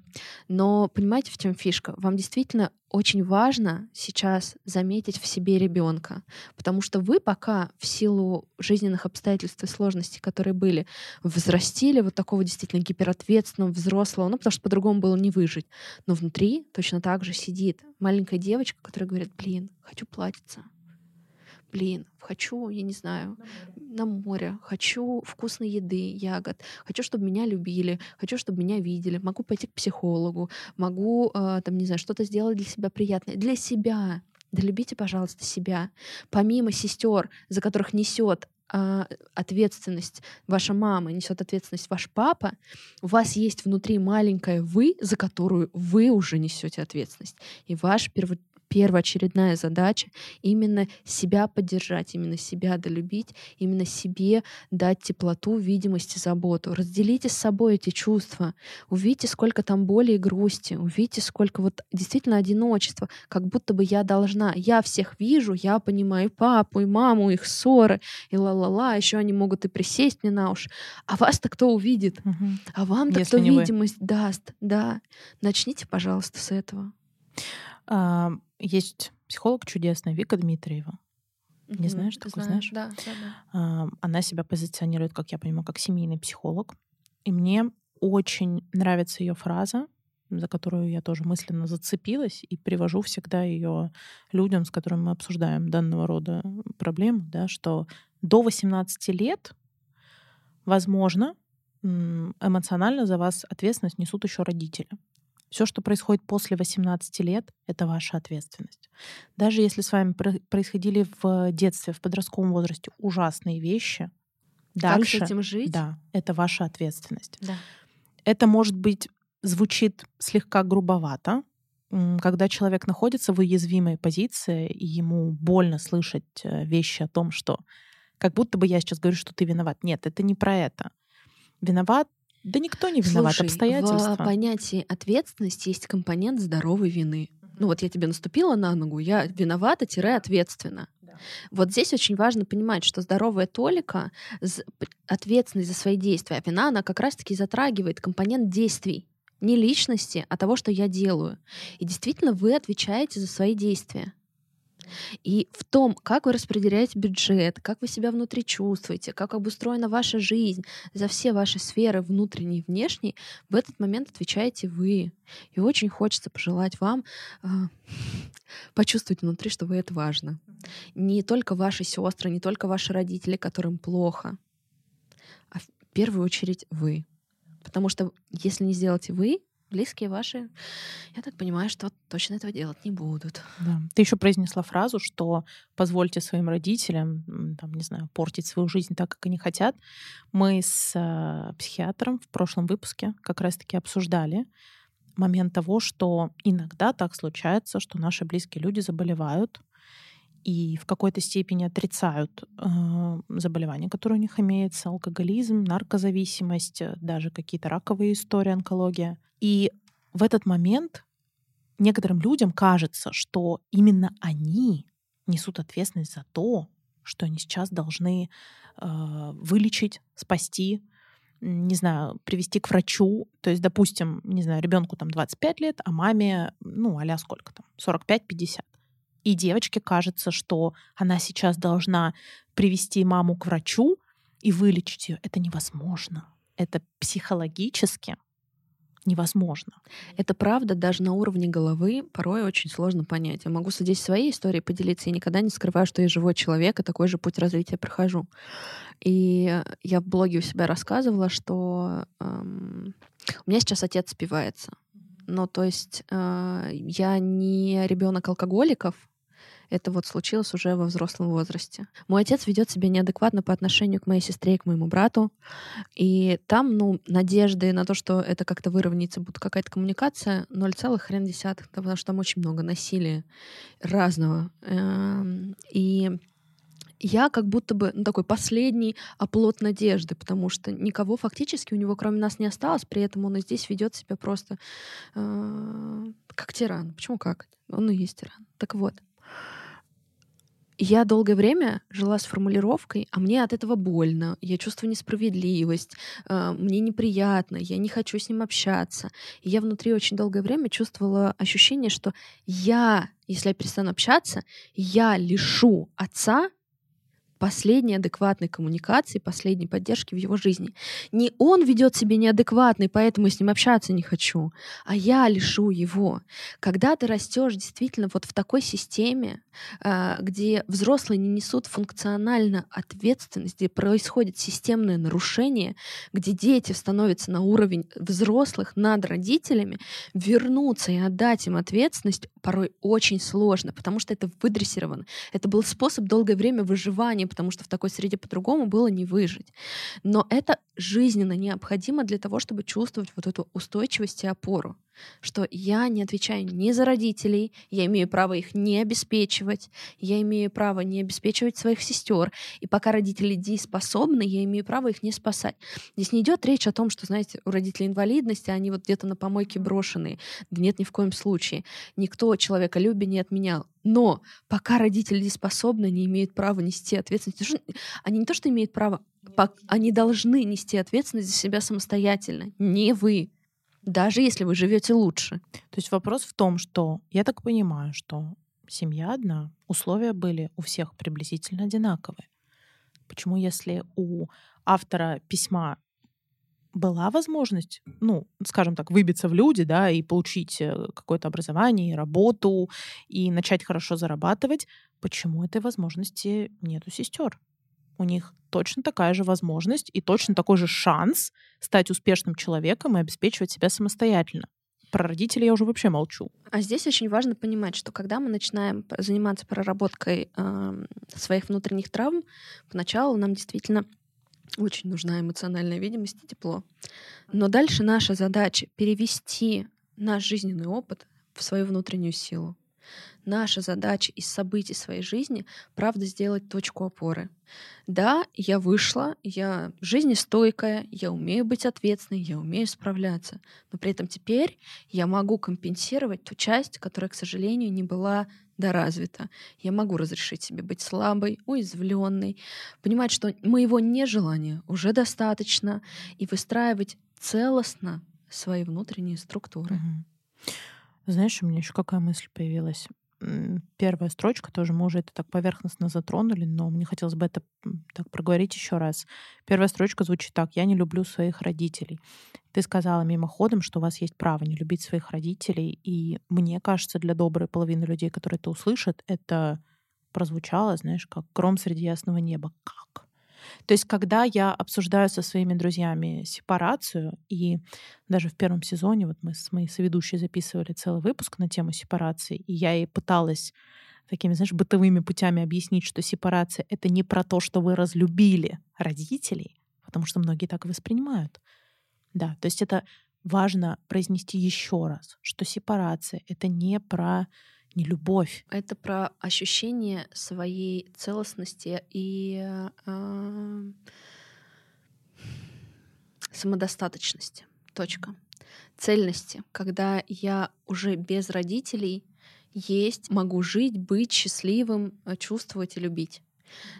Speaker 2: Но понимаете, в чем фишка? Вам действительно очень важно сейчас заметить в себе ребенка, потому что вы пока в силу жизненных обстоятельств и сложностей, которые были, взрастили вот такого действительно гиперответственного взрослого, ну потому что по-другому было не выжить. Но внутри точно так же сидит маленькая девочка, которая говорит, блин, хочу платиться блин, хочу, я не знаю, на море, хочу вкусной еды, ягод, хочу, чтобы меня любили, хочу, чтобы меня видели, могу пойти к психологу, могу, э, там, не знаю, что-то сделать для себя приятное. Для себя. Да любите, пожалуйста, себя. Помимо сестер, за которых несет а, ответственность ваша мама, несет ответственность ваш папа, у вас есть внутри маленькое вы, за которую вы уже несете ответственность. И ваш перво первоочередная задача именно себя поддержать, именно себя долюбить, именно себе дать теплоту, видимость и заботу. Разделите с собой эти чувства, увидите, сколько там боли и грусти, увидите, сколько вот действительно одиночества, как будто бы я должна. Я всех вижу, я понимаю папу и маму, их ссоры, и ла-ла-ла, еще они могут и присесть мне на уши. А вас-то кто увидит? Угу. А вам-то кто видимость вы. даст? Да. Начните, пожалуйста, с этого.
Speaker 1: А, есть психолог чудесная Вика Дмитриева. Mm-hmm. Не знаешь, такой
Speaker 2: Знаю.
Speaker 1: знаешь?
Speaker 2: Да, да, да.
Speaker 1: Она себя позиционирует, как я понимаю, как семейный психолог. И мне очень нравится ее фраза, за которую я тоже мысленно зацепилась и привожу всегда ее людям, с которыми мы обсуждаем данного рода проблемы, да, что до 18 лет, возможно, эмоционально за вас ответственность несут еще родители. Все, что происходит после 18 лет, это ваша ответственность. Даже если с вами происходили в детстве, в подростковом возрасте ужасные вещи, дальше,
Speaker 2: как с этим жить?
Speaker 1: Да, это ваша ответственность.
Speaker 2: Да.
Speaker 1: Это может быть звучит слегка грубовато, когда человек находится в уязвимой позиции, и ему больно слышать э, вещи о том, что как будто бы я сейчас говорю, что ты виноват. Нет, это не про это. Виноват да никто не виноват, Слушай, обстоятельства.
Speaker 2: в понятии ответственности есть компонент здоровой вины. Ну вот я тебе наступила на ногу, я виновата-ответственна. Вот здесь очень важно понимать, что здоровая толика, ответственность за свои действия, а вина, она как раз-таки затрагивает компонент действий. Не личности, а того, что я делаю. И действительно, вы отвечаете за свои действия. И в том, как вы распределяете бюджет, как вы себя внутри чувствуете, как обустроена ваша жизнь, за все ваши сферы внутренней и внешней, в этот момент отвечаете вы. И очень хочется пожелать вам э, почувствовать внутри, что вы это важно. Не только ваши сестры, не только ваши родители, которым плохо, а в первую очередь вы. Потому что если не сделаете вы, близкие ваши, я так понимаю, что точно этого делать не будут.
Speaker 1: Да. Ты еще произнесла фразу, что позвольте своим родителям, там, не знаю, портить свою жизнь так, как они хотят. Мы с э, психиатром в прошлом выпуске как раз-таки обсуждали момент того, что иногда так случается, что наши близкие люди заболевают и в какой-то степени отрицают э, заболевания, которые у них имеются, алкоголизм, наркозависимость, даже какие-то раковые истории, онкология. И в этот момент некоторым людям кажется, что именно они несут ответственность за то, что они сейчас должны э, вылечить, спасти, не знаю, привести к врачу. То есть, допустим, не знаю, ребенку там 25 лет, а маме, ну, аля сколько там, 45-50. И девочке кажется, что она сейчас должна привести маму к врачу и вылечить ее. Это невозможно. Это психологически невозможно.
Speaker 2: Это правда, даже на уровне головы порой очень сложно понять. Я могу здесь своей историей поделиться. Я никогда не скрываю, что я живой человек, и такой же путь развития прохожу. И я в блоге у себя рассказывала, что эм, у меня сейчас отец спивается. Ну, то есть э, я не ребенок алкоголиков, это вот случилось уже во взрослом возрасте. Мой отец ведет себя неадекватно по отношению к моей сестре и к моему брату. И там, ну, надежды на то, что это как-то выровняется, будет какая-то коммуникация, 0, хрен десятых, потому что там очень много насилия разного. Эм, и я как будто бы ну, такой последний оплот надежды, потому что никого фактически у него кроме нас не осталось, при этом он и здесь ведет себя просто э, как тиран. Почему как? Он и есть тиран. Так вот, я долгое время жила с формулировкой, а мне от этого больно, я чувствую несправедливость, э, мне неприятно, я не хочу с ним общаться. И я внутри очень долгое время чувствовала ощущение, что я, если я перестану общаться, я лишу отца последней адекватной коммуникации, последней поддержки в его жизни. Не он ведет себя неадекватно, поэтому с ним общаться не хочу, а я лишу его. Когда ты растешь действительно вот в такой системе, а, где взрослые не несут функционально ответственность, где происходит системное нарушение, где дети становятся на уровень взрослых над родителями, вернуться и отдать им ответственность порой очень сложно, потому что это выдрессировано. Это был способ долгое время выживания потому что в такой среде по-другому было не выжить. Но это жизненно необходимо для того, чтобы чувствовать вот эту устойчивость и опору что я не отвечаю ни за родителей, я имею право их не обеспечивать, я имею право не обеспечивать своих сестер, и пока родители дееспособны, я имею право их не спасать. Здесь не идет речь о том, что, знаете, у родителей инвалидности, они вот где-то на помойке брошенные. Да нет, ни в коем случае. Никто человеколюбие не отменял. Но пока родители дееспособны, не имеют права нести ответственность. Они не то, что имеют право, они должны нести ответственность за себя самостоятельно, не вы даже если вы живете лучше.
Speaker 1: То есть вопрос в том, что я так понимаю, что семья одна, условия были у всех приблизительно одинаковые. Почему, если у автора письма была возможность, ну, скажем так, выбиться в люди, да, и получить э, какое-то образование, и работу, и начать хорошо зарабатывать, почему этой возможности нет у сестер? у них точно такая же возможность и точно такой же шанс стать успешным человеком и обеспечивать себя самостоятельно. Про родителей я уже вообще молчу.
Speaker 2: А здесь очень важно понимать, что когда мы начинаем заниматься проработкой э, своих внутренних травм, поначалу нам действительно очень нужна эмоциональная видимость и тепло. Но дальше наша задача перевести наш жизненный опыт в свою внутреннюю силу. Наша задача из событий своей жизни, правда, сделать точку опоры. Да, я вышла, я жизнестойкая, я умею быть ответственной, я умею справляться, но при этом теперь я могу компенсировать ту часть, которая, к сожалению, не была доразвита. Я могу разрешить себе быть слабой, уязвленной, понимать, что моего нежелания уже достаточно, и выстраивать целостно свои внутренние структуры.
Speaker 1: Угу. Знаешь, у меня еще какая мысль появилась? первая строчка тоже, мы уже это так поверхностно затронули, но мне хотелось бы это так проговорить еще раз. Первая строчка звучит так. «Я не люблю своих родителей». Ты сказала мимоходом, что у вас есть право не любить своих родителей, и мне кажется, для доброй половины людей, которые это услышат, это прозвучало, знаешь, как гром среди ясного неба. Как? То есть, когда я обсуждаю со своими друзьями сепарацию, и даже в первом сезоне, вот мы с моей соведущей записывали целый выпуск на тему сепарации, и я ей пыталась такими, знаешь, бытовыми путями объяснить, что сепарация — это не про то, что вы разлюбили родителей, потому что многие так воспринимают. Да, то есть это важно произнести еще раз, что сепарация — это не про не любовь.
Speaker 2: Это про ощущение своей целостности и э, самодостаточности. Точка. Цельности, когда я уже без родителей есть, могу жить, быть счастливым, э, чувствовать и любить.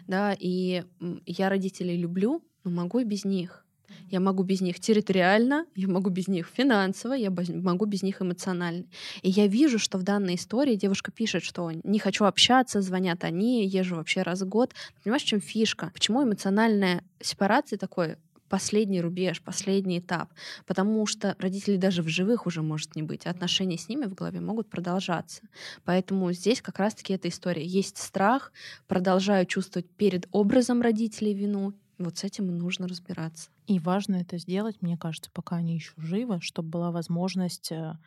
Speaker 2: Да, и я родителей люблю, но могу и без них. Я могу без них территориально, я могу без них финансово, я могу без них эмоционально. И я вижу, что в данной истории девушка пишет, что не хочу общаться, звонят они, езжу вообще раз в год. Понимаешь, в чем фишка? Почему эмоциональная сепарация такой последний рубеж, последний этап, потому что родителей даже в живых уже может не быть, а отношения с ними в голове могут продолжаться. Поэтому здесь как раз-таки эта история. Есть страх, продолжаю чувствовать перед образом родителей вину, вот с этим нужно разбираться.
Speaker 1: И важно это сделать, мне кажется, пока они еще живы, чтобы была возможность э,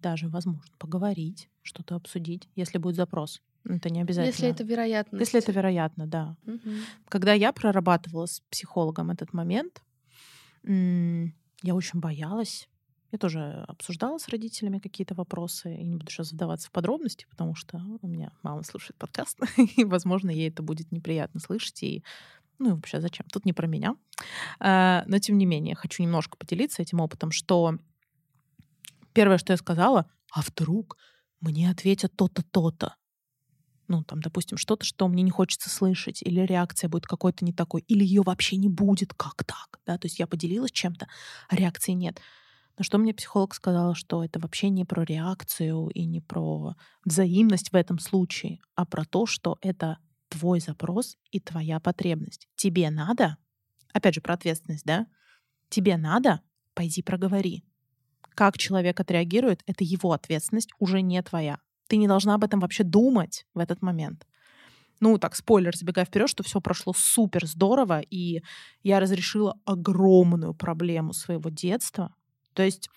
Speaker 1: даже, возможно, поговорить, что-то обсудить, если будет запрос. Это не обязательно.
Speaker 2: Если это вероятно.
Speaker 1: Если это вероятно, да. Угу. Когда я прорабатывала с психологом этот момент, я очень боялась. Я тоже обсуждала с родителями какие-то вопросы. И не буду сейчас задаваться в подробности, потому что у меня мама слушает подкаст, и, возможно, ей это будет неприятно слышать. И ну, вообще, зачем? Тут не про меня. А, но, тем не менее, хочу немножко поделиться этим опытом, что первое, что я сказала, а вдруг мне ответят то-то, то-то. Ну, там, допустим, что-то, что мне не хочется слышать, или реакция будет какой-то не такой, или ее вообще не будет, как так, да, то есть я поделилась чем-то, а реакции нет. Но что мне психолог сказала, что это вообще не про реакцию и не про взаимность в этом случае, а про то, что это твой запрос и твоя потребность. Тебе надо, опять же про ответственность, да? Тебе надо, пойди проговори. Как человек отреагирует, это его ответственность, уже не твоя. Ты не должна об этом вообще думать в этот момент. Ну, так, спойлер, забегая вперед, что все прошло супер здорово, и я разрешила огромную проблему своего детства. То есть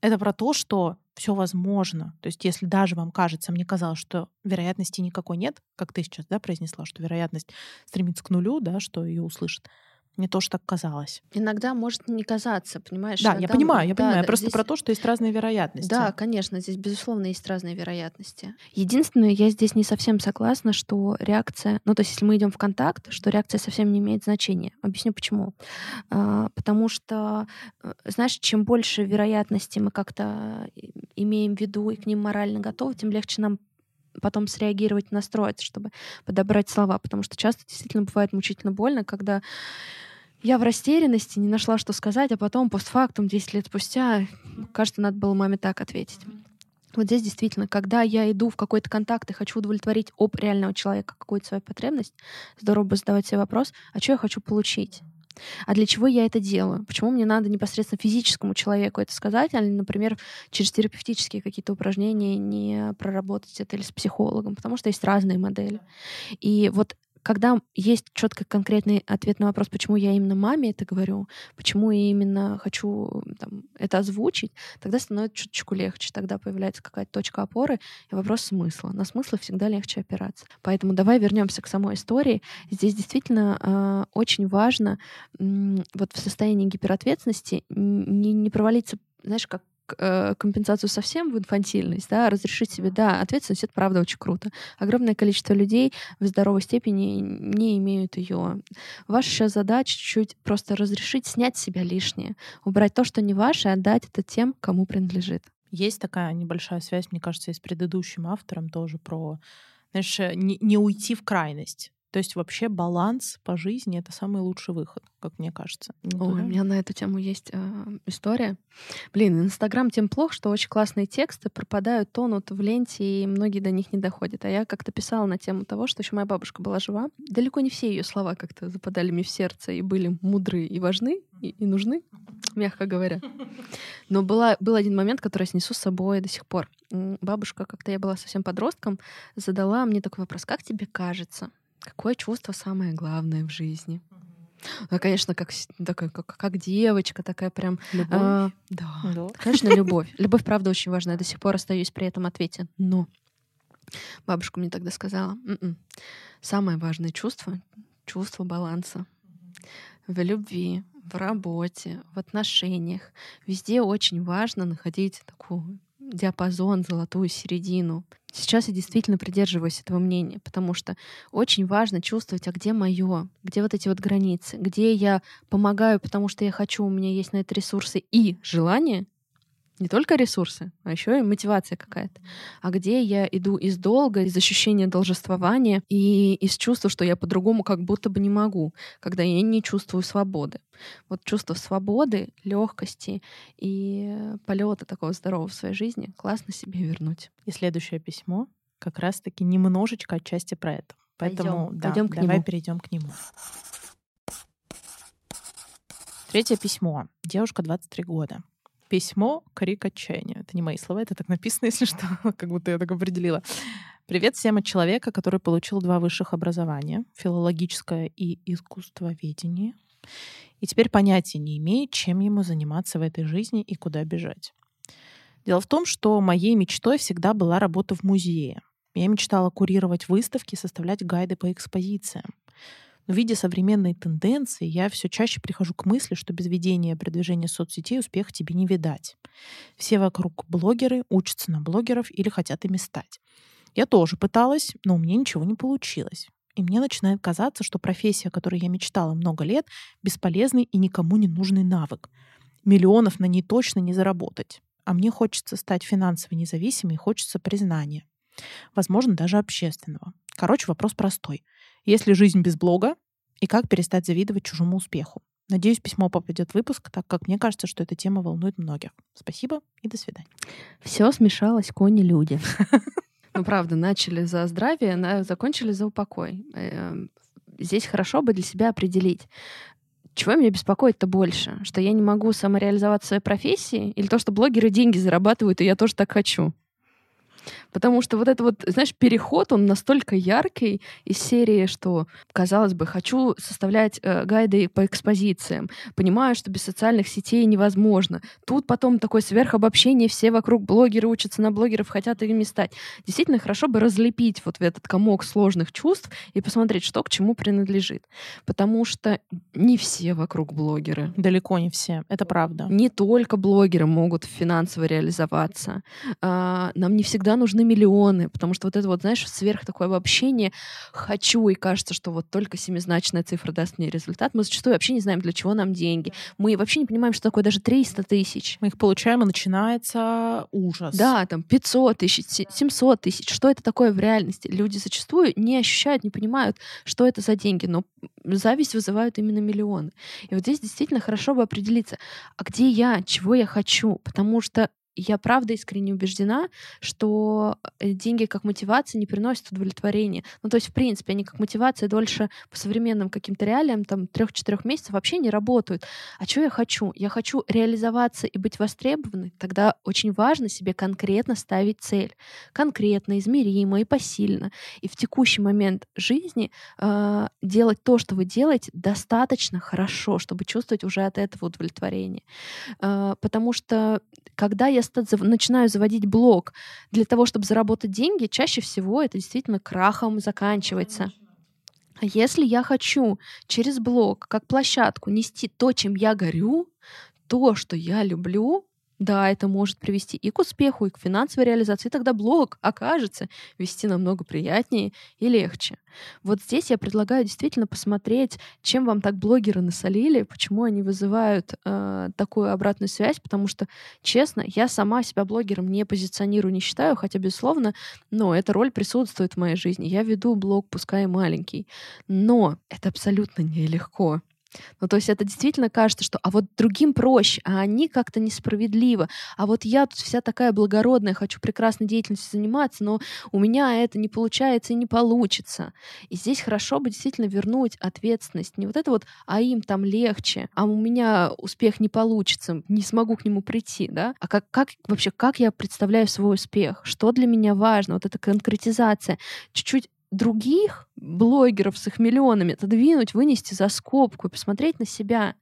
Speaker 1: это про то, что все возможно. То есть если даже вам кажется, мне казалось, что вероятности никакой нет, как ты сейчас да, произнесла, что вероятность стремится к нулю, да, что ее услышат, мне тоже так казалось.
Speaker 2: Иногда может не казаться, понимаешь?
Speaker 1: Да, я понимаю, я да, понимаю. Да, просто здесь... про то, что есть разные вероятности.
Speaker 2: Да, конечно, здесь, безусловно, есть разные вероятности. Единственное, я здесь не совсем согласна, что реакция... Ну, то есть, если мы идем в контакт, что реакция совсем не имеет значения. Объясню почему. А, потому что, э, знаешь, чем больше вероятностей мы как-то имеем в виду и к ним морально готовы, тем легче нам потом среагировать, настроиться, чтобы подобрать слова, потому что часто действительно бывает мучительно больно, когда я в растерянности, не нашла, что сказать, а потом постфактум, 10 лет спустя, кажется, надо было маме так ответить. Вот здесь действительно, когда я иду в какой-то контакт и хочу удовлетворить об реального человека какую-то свою потребность, здорово бы задавать себе вопрос, а что я хочу получить? А для чего я это делаю? Почему мне надо непосредственно физическому человеку это сказать, а, например, через терапевтические какие-то упражнения не проработать это или с психологом? Потому что есть разные модели. И вот когда есть четко конкретный ответ на вопрос, почему я именно маме это говорю, почему я именно хочу там, это озвучить, тогда становится чуточку легче. Тогда появляется какая-то точка опоры и вопрос смысла. На смысл всегда легче опираться. Поэтому давай вернемся к самой истории. Здесь действительно э, очень важно э, вот в состоянии гиперответственности не, не провалиться знаешь, как компенсацию совсем в инфантильность, да, разрешить себе, да, ответственность, это правда очень круто. Огромное количество людей в здоровой степени не имеют ее. Ваша задача чуть-чуть просто разрешить снять себя лишнее, убрать то, что не ваше, и отдать это тем, кому принадлежит.
Speaker 1: Есть такая небольшая связь, мне кажется, и с предыдущим автором тоже про, знаешь, не, не уйти в крайность. То есть вообще баланс по жизни — это самый лучший выход, как мне кажется.
Speaker 2: Ой, у меня на эту тему есть э, история. Блин, Инстаграм тем плох, что очень классные тексты пропадают, тонут в ленте, и многие до них не доходят. А я как-то писала на тему того, что еще моя бабушка была жива. Далеко не все ее слова как-то западали мне в сердце и были мудры и важны, и, и нужны, мягко говоря. Но была, был один момент, который я снесу с собой до сих пор. Бабушка, когда я была совсем подростком, задала мне такой вопрос, как тебе кажется, Какое чувство самое главное в жизни? Ну, конечно, как, такая, как, как девочка, такая прям...
Speaker 1: Любовь? А,
Speaker 2: да. да. Конечно, любовь. Любовь, правда, очень важна. Я до сих пор остаюсь при этом ответе. Но бабушка мне тогда сказала, М-м, самое важное чувство — чувство баланса. В любви, в работе, в отношениях. Везде очень важно находить такую диапазон, золотую середину. Сейчас я действительно придерживаюсь этого мнения, потому что очень важно чувствовать, а где мое, где вот эти вот границы, где я помогаю, потому что я хочу, у меня есть на это ресурсы и желание, не только ресурсы, а еще и мотивация какая-то. А где я иду из долга, из ощущения должествования и из чувства, что я по-другому как будто бы не могу, когда я не чувствую свободы. Вот чувство свободы, легкости и полета такого здорового в своей жизни классно себе вернуть.
Speaker 1: И следующее письмо как раз-таки немножечко отчасти про это. Поэтому
Speaker 2: пойдем, да, пойдем к
Speaker 1: давай
Speaker 2: нему.
Speaker 1: перейдем к нему. Третье письмо. Девушка 23 года. Письмо крик отчаяния. Это не мои слова, это так написано, если что, как будто я так определила. Привет всем от человека, который получил два высших образования, филологическое и искусствоведение, и теперь понятия не имеет, чем ему заниматься в этой жизни и куда бежать. Дело в том, что моей мечтой всегда была работа в музее. Я мечтала курировать выставки, составлять гайды по экспозициям. Но видя современные тенденции, я все чаще прихожу к мысли, что без ведения и продвижения соцсетей успеха тебе не видать. Все вокруг блогеры, учатся на блогеров или хотят ими стать. Я тоже пыталась, но у меня ничего не получилось. И мне начинает казаться, что профессия, о которой я мечтала много лет, бесполезный и никому не нужный навык. Миллионов на ней точно не заработать. А мне хочется стать финансово независимой хочется признания. Возможно, даже общественного. Короче, вопрос простой. Есть ли жизнь без блога? И как перестать завидовать чужому успеху? Надеюсь, письмо попадет в выпуск, так как мне кажется, что эта тема волнует многих. Спасибо и до свидания.
Speaker 2: Все смешалось, кони-люди. Ну, правда, начали за здравие, закончили за упокой. Эм, здесь хорошо бы для себя определить, чего меня беспокоит-то больше? Что я не могу самореализоваться в своей профессии? Или то, что блогеры деньги зарабатывают, и я тоже так хочу? Потому что вот это вот, знаешь, переход, он настолько яркий из серии, что, казалось бы, хочу составлять э, гайды по экспозициям, понимаю, что без социальных сетей невозможно. Тут потом такое сверхобобщение, все вокруг блогеры учатся на блогеров, хотят ими стать. Действительно, хорошо бы разлепить вот этот комок сложных чувств и посмотреть, что к чему принадлежит. Потому что не все вокруг блогеры.
Speaker 1: Далеко не все, это правда.
Speaker 2: Не только блогеры могут финансово реализоваться. А, нам не всегда нужны миллионы, потому что вот это вот, знаешь, сверх такое обобщение «хочу», и кажется, что вот только семизначная цифра даст мне результат. Мы зачастую вообще не знаем, для чего нам деньги. Мы вообще не понимаем, что такое даже 300 тысяч.
Speaker 1: Мы их получаем, и начинается ужас.
Speaker 2: Да, там 500 тысяч, 700 тысяч. Что это такое в реальности? Люди зачастую не ощущают, не понимают, что это за деньги, но зависть вызывают именно миллионы. И вот здесь действительно хорошо бы определиться, а где я, чего я хочу, потому что я правда искренне убеждена, что э, деньги как мотивация не приносят удовлетворения. Ну, то есть, в принципе, они как мотивация дольше по современным каким-то реалиям, там, трех-четырех месяцев вообще не работают. А что я хочу? Я хочу реализоваться и быть востребованной. Тогда очень важно себе конкретно ставить цель. Конкретно, измеримо и посильно. И в текущий момент жизни э, делать то, что вы делаете, достаточно хорошо, чтобы чувствовать уже от этого удовлетворение. Э, потому что когда я начинаю заводить блог для того, чтобы заработать деньги, чаще всего это действительно крахом заканчивается. А если я хочу через блог, как площадку, нести то, чем я горю, то, что я люблю, да, это может привести и к успеху, и к финансовой реализации. И тогда блог окажется вести намного приятнее и легче. Вот здесь я предлагаю действительно посмотреть, чем вам так блогеры насолили, почему они вызывают э, такую обратную связь, потому что, честно, я сама себя блогером не позиционирую, не считаю, хотя, безусловно, но эта роль присутствует в моей жизни. Я веду блог, пускай и маленький, но это абсолютно нелегко. Ну, то есть это действительно кажется, что а вот другим проще, а они как-то несправедливо. А вот я тут вся такая благородная, хочу прекрасной деятельностью заниматься, но у меня это не получается и не получится. И здесь хорошо бы действительно вернуть ответственность. Не вот это вот, а им там легче, а у меня успех не получится, не смогу к нему прийти, да? А как, как вообще, как я представляю свой успех? Что для меня важно? Вот эта конкретизация. Чуть-чуть других блогеров с их миллионами отодвинуть, вынести за скобку и посмотреть на себя.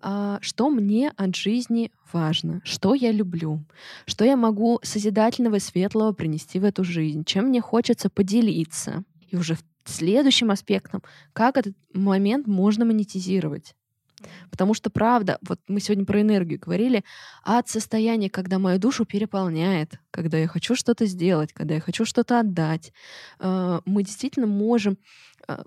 Speaker 2: А, что мне от жизни важно, что я люблю, что я могу созидательного и светлого принести в эту жизнь, чем мне хочется поделиться. И уже следующим аспектом, как этот момент можно монетизировать. Потому что, правда, вот мы сегодня про энергию говорили, от состояния, когда мою душу переполняет, когда я хочу что-то сделать, когда я хочу что-то отдать, э, мы действительно можем э,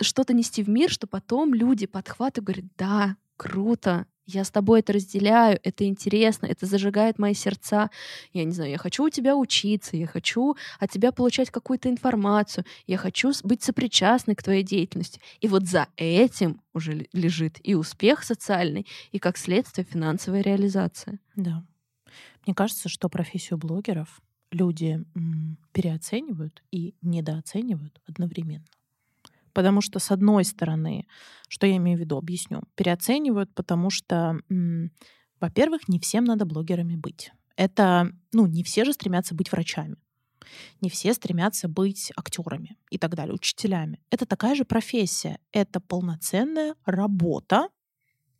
Speaker 2: что-то нести в мир, что потом люди подхватывают и говорят, да, круто, я с тобой это разделяю, это интересно, это зажигает мои сердца. Я не знаю, я хочу у тебя учиться, я хочу от тебя получать какую-то информацию, я хочу быть сопричастной к твоей деятельности. И вот за этим уже лежит и успех социальный, и как следствие финансовая реализация.
Speaker 1: Да. Мне кажется, что профессию блогеров люди переоценивают и недооценивают одновременно. Потому что, с одной стороны, что я имею в виду, объясню, переоценивают, потому что, во-первых, не всем надо блогерами быть. Это, ну, не все же стремятся быть врачами. Не все стремятся быть актерами и так далее, учителями. Это такая же профессия. Это полноценная работа,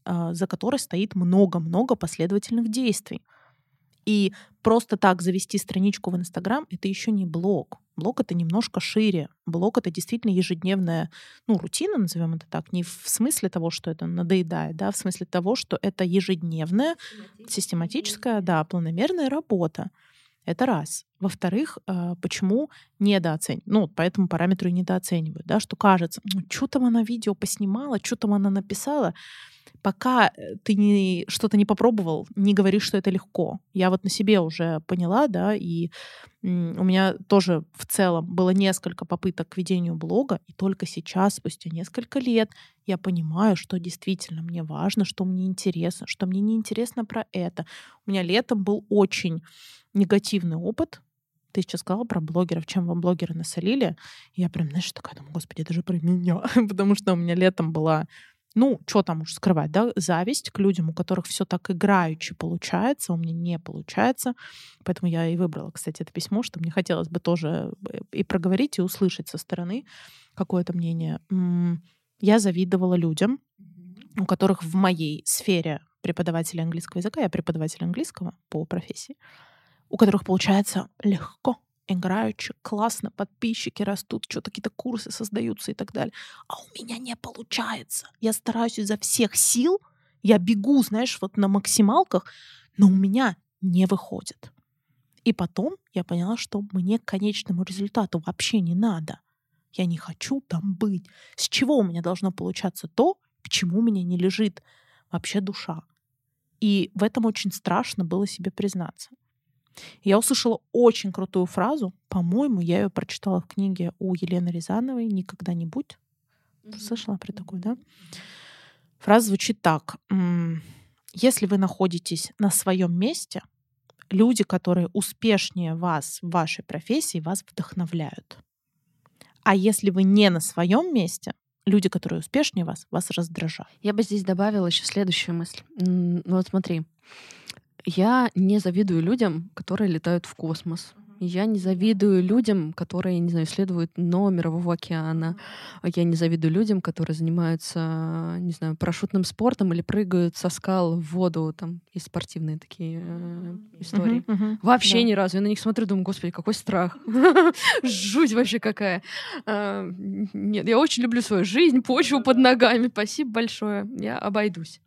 Speaker 1: а, за которой стоит много-много последовательных действий. И просто так завести страничку в Инстаграм — это еще не блог. Блог — это немножко шире. Блог — это действительно ежедневная, ну, рутина, назовем это так, не в смысле того, что это надоедает, да, в смысле того, что это ежедневная, систематическая, да, планомерная работа. Это раз. Во-вторых, а, почему недооценивают? Ну, по этому параметру и недооценивают, да, что кажется, ну, что там она видео поснимала, что там она написала пока э, ты не, что-то не попробовал, не говори, что это легко. Я вот на себе уже поняла, да, и у меня тоже в целом было несколько попыток к ведению блога, и только сейчас, спустя несколько лет, я понимаю, что действительно мне важно, что мне интересно, что мне не интересно про это. У меня летом был очень негативный опыт, ты сейчас сказала про блогеров, чем вам блогеры насолили. Я прям, знаешь, такая думаю, господи, это же про меня. Потому что у меня летом была ну, что там уж скрывать, да, зависть к людям, у которых все так играючи получается, у меня не получается. Поэтому я и выбрала, кстати, это письмо, что мне хотелось бы тоже э, и проговорить, и услышать со стороны какое-то мнение. Я завидовала людям, у которых в моей сфере преподавателя английского языка, я преподаватель английского по профессии, у которых получается легко, играючи, классно, подписчики растут, что-то какие-то курсы создаются и так далее. А у меня не получается. Я стараюсь изо всех сил, я бегу, знаешь, вот на максималках, но у меня не выходит. И потом я поняла, что мне к конечному результату вообще не надо. Я не хочу там быть. С чего у меня должно получаться то, к чему у меня не лежит вообще душа. И в этом очень страшно было себе признаться. Я услышала очень крутую фразу. По-моему, я ее прочитала в книге у Елены Рязановой «Никогда не будь». Mm-hmm. Слышала про такую, да? Фраза звучит так. Если вы находитесь на своем месте, люди, которые успешнее вас в вашей профессии, вас вдохновляют. А если вы не на своем месте, люди, которые успешнее вас, вас раздражают.
Speaker 2: Я бы здесь добавила еще следующую мысль. Вот смотри, я не завидую людям, которые летают в космос. Я не завидую людям, которые, не знаю, исследуют дно мирового океана. Я не завидую людям, которые занимаются, не знаю, парашютным спортом или прыгают со скал в воду. Там есть спортивные такие э, истории. Uh-huh, uh-huh, вообще да. ни разу. Я на них смотрю, думаю, господи, какой страх. Жуть вообще какая. А, нет, я очень люблю свою жизнь, почву под ногами. Спасибо большое. Я обойдусь.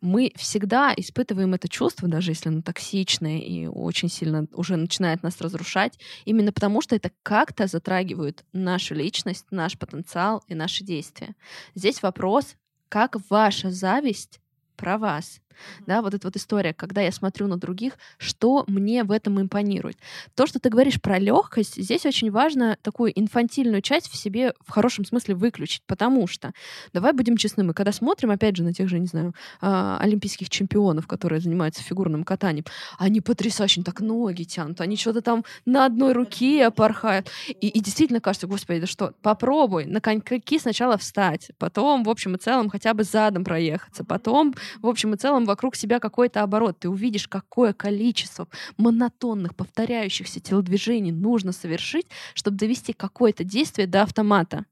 Speaker 2: Мы всегда испытываем это чувство, даже если оно токсичное и очень сильно уже начинает нас разрушать именно потому что это как-то затрагивает нашу личность, наш потенциал и наши действия. Здесь вопрос, как ваша зависть про вас да, вот эта вот история, когда я смотрю на других, что мне в этом импонирует. То, что ты говоришь про легкость, здесь очень важно такую инфантильную часть в себе в хорошем смысле выключить, потому что, давай будем честны, мы когда смотрим, опять же, на тех же, не знаю, а, олимпийских чемпионов, которые занимаются фигурным катанием, они потрясающе так ноги тянут, они что-то там на одной руке порхают, и, и действительно кажется, господи, да что, попробуй на коньки сначала встать, потом, в общем и целом, хотя бы задом проехаться, потом, в общем и целом, вокруг себя какой-то оборот, ты увидишь, какое количество монотонных, повторяющихся телодвижений нужно совершить, чтобы довести какое-то действие до автомата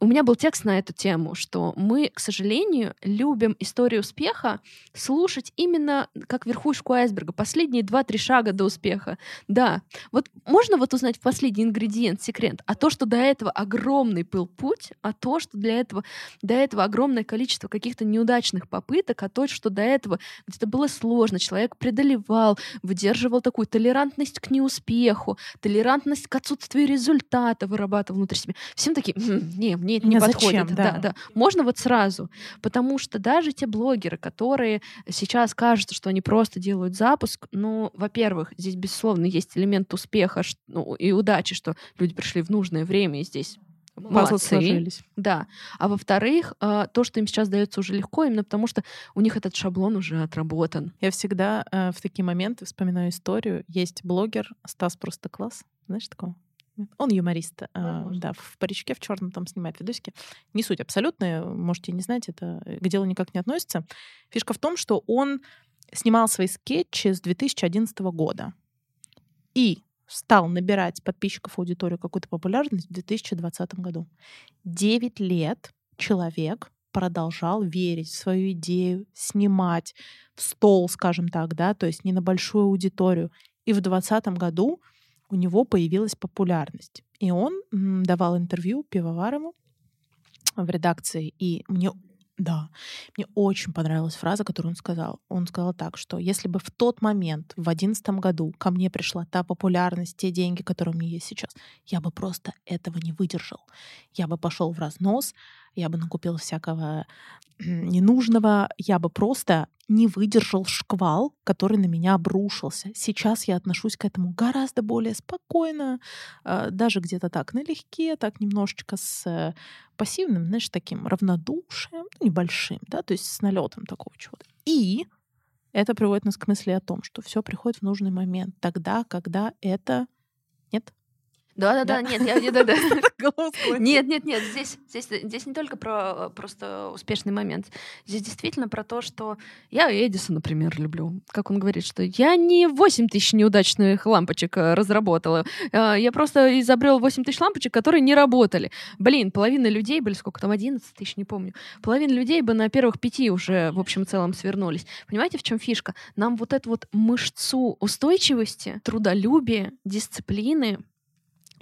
Speaker 2: у меня был текст на эту тему, что мы, к сожалению, любим историю успеха слушать именно как верхушку айсберга, последние два-три шага до успеха. Да, вот можно вот узнать последний ингредиент, секрет, а то, что до этого огромный был путь, а то, что для этого, до этого огромное количество каких-то неудачных попыток, а то, что до этого где-то было сложно, человек преодолевал, выдерживал такую толерантность к неуспеху, толерантность к отсутствию результата вырабатывал внутри себя. Всем такие, не, мне это не, подходит. Зачем, да. Да, да. Можно вот сразу, потому что даже те блогеры, которые сейчас кажутся, что они просто делают запуск, ну, во-первых, здесь, безусловно, есть элемент успеха ну, и удачи, что люди пришли в нужное время и здесь молодцы. Сложились. Да. А во-вторых, а, то, что им сейчас дается уже легко, именно потому что у них этот шаблон уже отработан.
Speaker 1: Я всегда э, в такие моменты вспоминаю историю. Есть блогер Стас Просто Класс. Знаешь такого? Он юморист, э, да, в паричке в черном там снимает видосики. Не суть абсолютная, можете не знать, это к делу никак не относится. Фишка в том, что он снимал свои скетчи с 2011 года и стал набирать подписчиков аудиторию какую-то популярность в 2020 году. Девять лет человек продолжал верить в свою идею, снимать в стол, скажем так, да, то есть не на большую аудиторию. И в 2020 году у него появилась популярность. И он давал интервью пивоварому в редакции, и мне да, мне очень понравилась фраза, которую он сказал. Он сказал так, что если бы в тот момент, в одиннадцатом году, ко мне пришла та популярность, те деньги, которые у меня есть сейчас, я бы просто этого не выдержал. Я бы пошел в разнос, я бы накупил всякого ненужного, я бы просто не выдержал шквал, который на меня обрушился. Сейчас я отношусь к этому гораздо более спокойно, а, даже где-то так налегке, так немножечко с э, пассивным, знаешь, таким равнодушием, ну, небольшим, да, то есть с налетом такого чего-то. И это приводит нас к мысли о том, что все приходит в нужный момент, тогда, когда это нет
Speaker 2: да-да-да, нет, я да, да. Нет, нет, нет, здесь, здесь, здесь не только про просто успешный момент. Здесь действительно про то, что я Эдисон, например, люблю. Как он говорит, что я не 8 тысяч неудачных лампочек э, разработала. Э, я просто изобрел 8 тысяч лампочек, которые не работали. Блин, половина людей были, сколько там, 11 тысяч, не помню. Половина людей бы на первых пяти уже, в общем целом, свернулись. Понимаете, в чем фишка? Нам вот эту вот мышцу устойчивости, трудолюбия, дисциплины,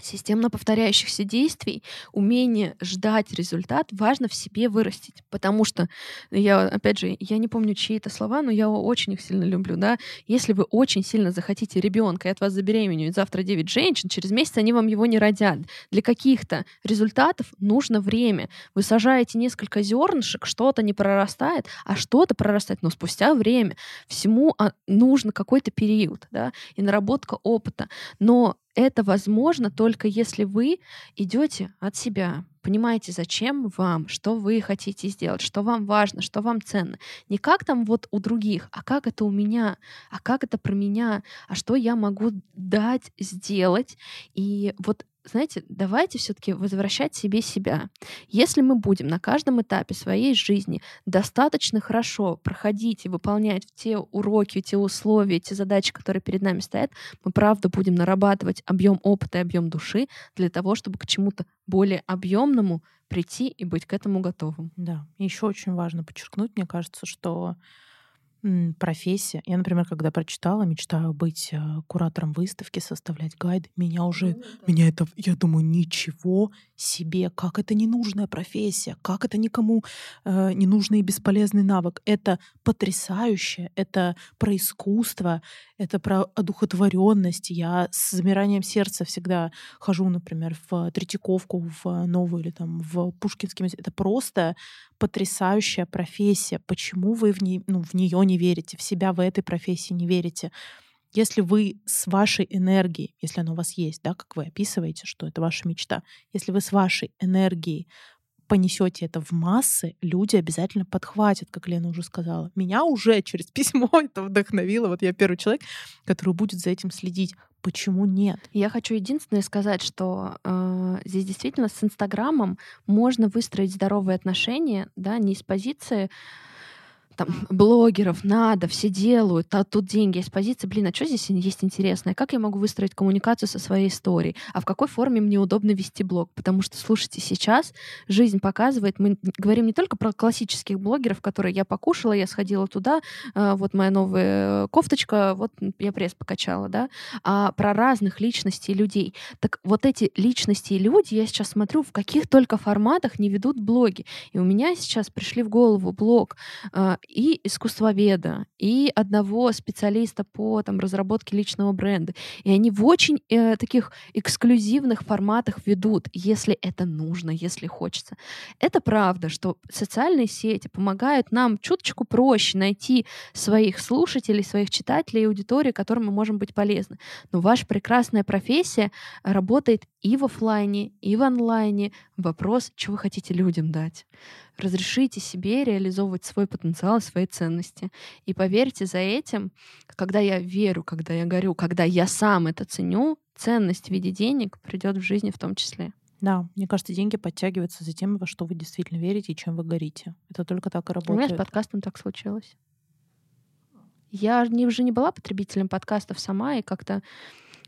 Speaker 2: системно повторяющихся действий, умение ждать результат важно в себе вырастить. Потому что, я, опять же, я не помню чьи это слова, но я очень их сильно люблю, да. Если вы очень сильно захотите ребенка, и от вас забеременеют завтра 9 женщин, через месяц они вам его не родят. Для каких-то результатов нужно время. Вы сажаете несколько зернышек, что-то не прорастает, а что-то прорастает, но спустя время. Всему а, нужно какой-то период, да, и наработка опыта. Но это возможно только если вы идете от себя, понимаете, зачем вам, что вы хотите сделать, что вам важно, что вам ценно. Не как там вот у других, а как это у меня, а как это про меня, а что я могу дать, сделать. И вот знаете, давайте все-таки возвращать себе себя. Если мы будем на каждом этапе своей жизни достаточно хорошо проходить и выполнять те уроки, те условия, те задачи, которые перед нами стоят, мы правда будем нарабатывать объем опыта и объем души для того, чтобы к чему-то более объемному прийти и быть к этому готовым.
Speaker 1: Да. Еще очень важно подчеркнуть, мне кажется, что профессия. Я, например, когда прочитала, мечтаю быть э, куратором выставки, составлять гайды. Меня уже, ну, меня это, я думаю, ничего себе, как это ненужная профессия, как это никому э, ненужный и бесполезный навык. Это потрясающе, это про искусство, это про одухотворенность. Я с замиранием сердца всегда хожу, например, в Третьяковку, в Новую или там в Пушкинский музей. Это просто потрясающая профессия. Почему вы в, ней, ну, в нее не верите, в себя в этой профессии не верите? Если вы с вашей энергией, если она у вас есть, да, как вы описываете, что это ваша мечта, если вы с вашей энергией понесете это в массы, люди обязательно подхватят, как Лена уже сказала. Меня уже через письмо это вдохновило. Вот я первый человек, который будет за этим следить. Почему нет?
Speaker 2: Я хочу единственное сказать, что э, здесь действительно с Инстаграмом можно выстроить здоровые отношения, да, не из позиции там, блогеров надо, все делают, а тут деньги есть позиция, блин, а что здесь есть интересное? Как я могу выстроить коммуникацию со своей историей? А в какой форме мне удобно вести блог? Потому что, слушайте, сейчас жизнь показывает, мы говорим не только про классических блогеров, которые я покушала, я сходила туда, а, вот моя новая кофточка, вот я пресс покачала, да, а про разных личностей людей. Так вот эти личности и люди, я сейчас смотрю, в каких только форматах не ведут блоги. И у меня сейчас пришли в голову блог а, и искусствоведа, и одного специалиста по там, разработке личного бренда. И они в очень э, таких эксклюзивных форматах ведут, если это нужно, если хочется. Это правда, что социальные сети помогают нам чуточку проще найти своих слушателей, своих читателей и аудитории, которым мы можем быть полезны. Но ваша прекрасная профессия работает и в офлайне, и в онлайне. Вопрос, что вы хотите людям дать разрешите себе реализовывать свой потенциал и свои ценности. И поверьте, за этим, когда я верю, когда я горю, когда я сам это ценю, ценность в виде денег придет в жизни в том числе.
Speaker 1: Да, мне кажется, деньги подтягиваются за тем, во что вы действительно верите и чем вы горите. Это только так и работает. У
Speaker 2: меня с подкастом так случилось. Я не, уже не была потребителем подкастов сама, и как-то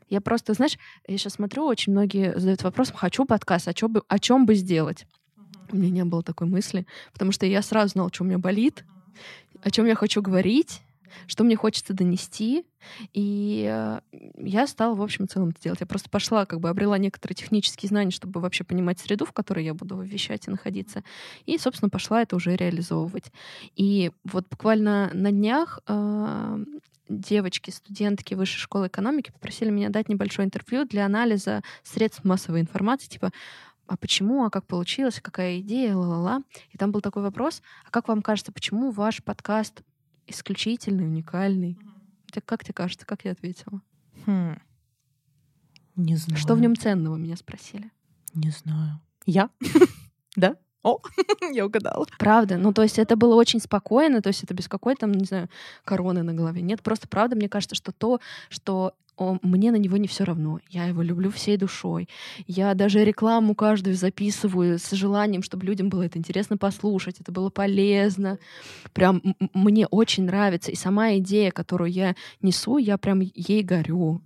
Speaker 2: я просто, знаешь, я сейчас смотрю, очень многие задают вопрос, хочу подкаст, о чем бы, о чем бы сделать? У меня не было такой мысли, потому что я сразу знала, что у меня болит, о чем я хочу говорить, что мне хочется донести. И э, я стала, в общем, целом это делать. Я просто пошла, как бы обрела некоторые технические знания, чтобы вообще понимать среду, в которой я буду вещать и находиться. И, собственно, пошла это уже реализовывать. И вот буквально на днях э, девочки, студентки Высшей школы экономики попросили меня дать небольшое интервью для анализа средств массовой информации, типа а почему, а как получилось, какая идея, ла-ла-ла. И там был такой вопрос, а как вам кажется, почему ваш подкаст исключительный, уникальный? Mm-hmm. Как тебе кажется, как я ответила?
Speaker 1: Хм. Не знаю.
Speaker 2: Что в нем ценного, меня спросили.
Speaker 1: Не знаю. Я? Да? О, я угадала.
Speaker 2: Правда. Ну, то есть это было очень спокойно, то есть это без какой-то, не знаю, короны на голове. Нет, просто правда, мне кажется, что то, что мне на него не все равно. Я его люблю всей душой. Я даже рекламу каждую записываю с желанием, чтобы людям было это интересно послушать, это было полезно. Прям мне очень нравится. И сама идея, которую я несу, я прям ей горю.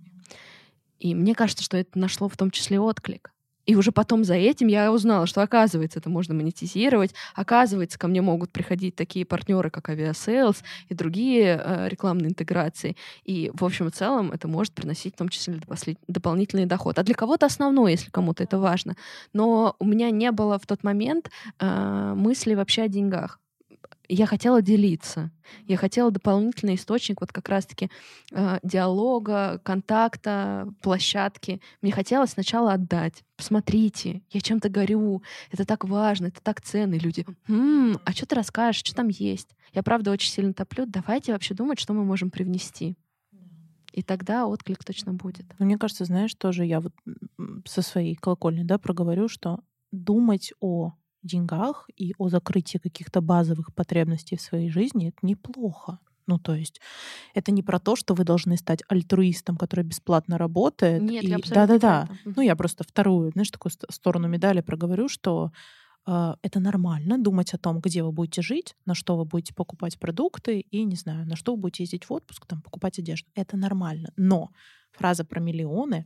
Speaker 2: И мне кажется, что это нашло в том числе отклик. И уже потом за этим я узнала, что оказывается это можно монетизировать, оказывается ко мне могут приходить такие партнеры, как Aviasales и другие э, рекламные интеграции. И в общем и целом это может приносить в том числе дополнительный доход. А для кого-то основной, если кому-то это важно. Но у меня не было в тот момент э, мысли вообще о деньгах я хотела делиться. Я хотела дополнительный источник вот как раз-таки э, диалога, контакта, площадки. Мне хотелось сначала отдать. Посмотрите, я чем-то горю. Это так важно, это так ценно. И люди, м-м, а что ты расскажешь, что там есть? Я правда очень сильно топлю. Давайте вообще думать, что мы можем привнести. И тогда отклик точно будет.
Speaker 1: Ну, мне кажется, знаешь, тоже я вот со своей колокольни, да, проговорю, что думать о деньгах и о закрытии каких-то базовых потребностей в своей жизни, это неплохо. Ну, то есть это не про то, что вы должны стать альтруистом, который бесплатно работает.
Speaker 2: Нет,
Speaker 1: и...
Speaker 2: я абсолютно
Speaker 1: Да-да-да. Ну, я просто вторую, знаешь, такую сторону медали проговорю, что э, это нормально думать о том, где вы будете жить, на что вы будете покупать продукты и, не знаю, на что вы будете ездить в отпуск, там, покупать одежду. Это нормально. Но фраза про миллионы,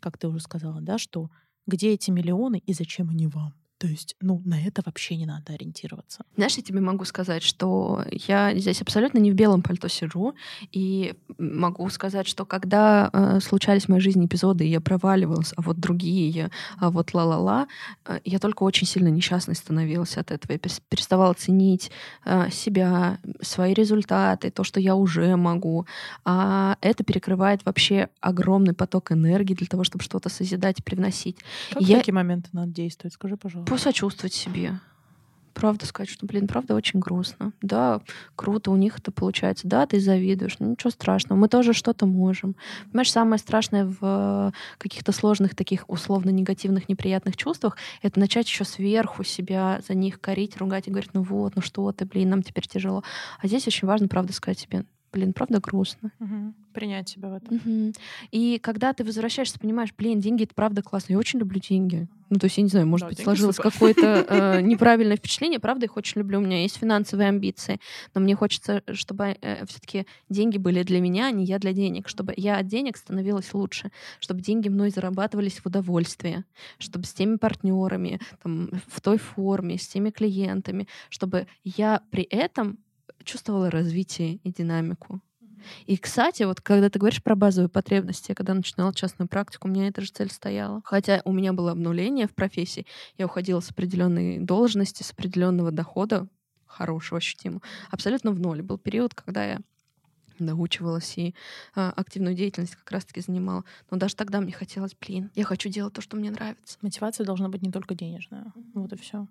Speaker 1: как ты уже сказала, да, что где эти миллионы и зачем они вам? То есть, ну, на это вообще не надо ориентироваться.
Speaker 2: Знаешь, я тебе могу сказать, что я здесь абсолютно не в белом пальто сижу, и могу сказать, что когда э, случались в моей жизни эпизоды, и я проваливалась, а вот другие, а вот ла-ла-ла, э, я только очень сильно несчастной становилась от этого. Я переставала ценить э, себя, свои результаты, то, что я уже могу. А это перекрывает вообще огромный поток энергии для того, чтобы что-то созидать и привносить.
Speaker 1: Как я... в такие моменты надо действовать? Скажи, пожалуйста
Speaker 2: посочувствовать себе. Правда сказать, что, блин, правда очень грустно. Да, круто, у них это получается. Да, ты завидуешь, ну ничего страшного. Мы тоже что-то можем. Понимаешь, самое страшное в каких-то сложных таких условно негативных, неприятных чувствах — это начать еще сверху себя за них корить, ругать и говорить, ну вот, ну что ты, блин, нам теперь тяжело. А здесь очень важно, правда, сказать себе, блин, правда грустно.
Speaker 1: Угу. Принять себя в этом.
Speaker 2: Угу. И когда ты возвращаешься, понимаешь, блин, деньги это правда классно. Я очень люблю деньги. Ну, то есть, я не знаю, может да, быть, сложилось какое-то э, неправильное впечатление. Правда, их очень люблю. У меня есть финансовые амбиции. Но мне хочется, чтобы э, все-таки деньги были для меня, а не я для денег. Чтобы я от денег становилась лучше. Чтобы деньги мной зарабатывались в удовольствие. Чтобы с теми партнерами, там, в той форме, с теми клиентами. Чтобы я при этом чувствовала развитие и динамику. И, кстати, вот когда ты говоришь про базовые потребности, я когда начинала частную практику, у меня эта же цель стояла. Хотя у меня было обнуление в профессии, я уходила с определенной должности, с определенного дохода, хорошего, ощутимо, абсолютно в ноль. Был период, когда я доучивалась и а, активную деятельность как раз-таки занимала. Но даже тогда мне хотелось, блин, я хочу делать то, что мне нравится.
Speaker 1: Мотивация должна быть не только денежная. Вот и все.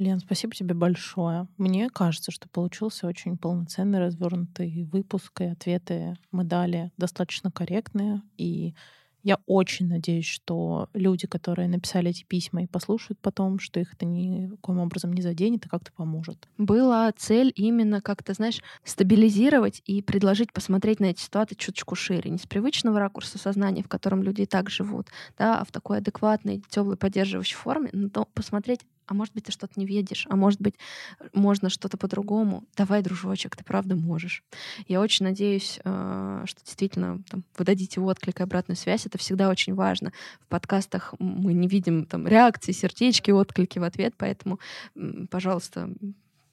Speaker 1: Лен, спасибо тебе большое. Мне кажется, что получился очень полноценный, развернутый выпуск, и ответы мы дали достаточно корректные. И я очень надеюсь, что люди, которые написали эти письма и послушают потом, что их это никоим образом не заденет и как-то поможет.
Speaker 2: Была цель именно как-то, знаешь, стабилизировать и предложить посмотреть на эти ситуации чуточку шире. Не с привычного ракурса сознания, в котором люди и так живут, да, а в такой адекватной, теплой, поддерживающей форме, но посмотреть а может быть, ты что-то не видишь, а может быть, можно что-то по-другому. Давай, дружочек, ты правда можешь. Я очень надеюсь, э, что действительно там, вы дадите отклик и обратную связь. Это всегда очень важно. В подкастах мы не видим там реакции, сердечки, отклики в ответ, поэтому, пожалуйста,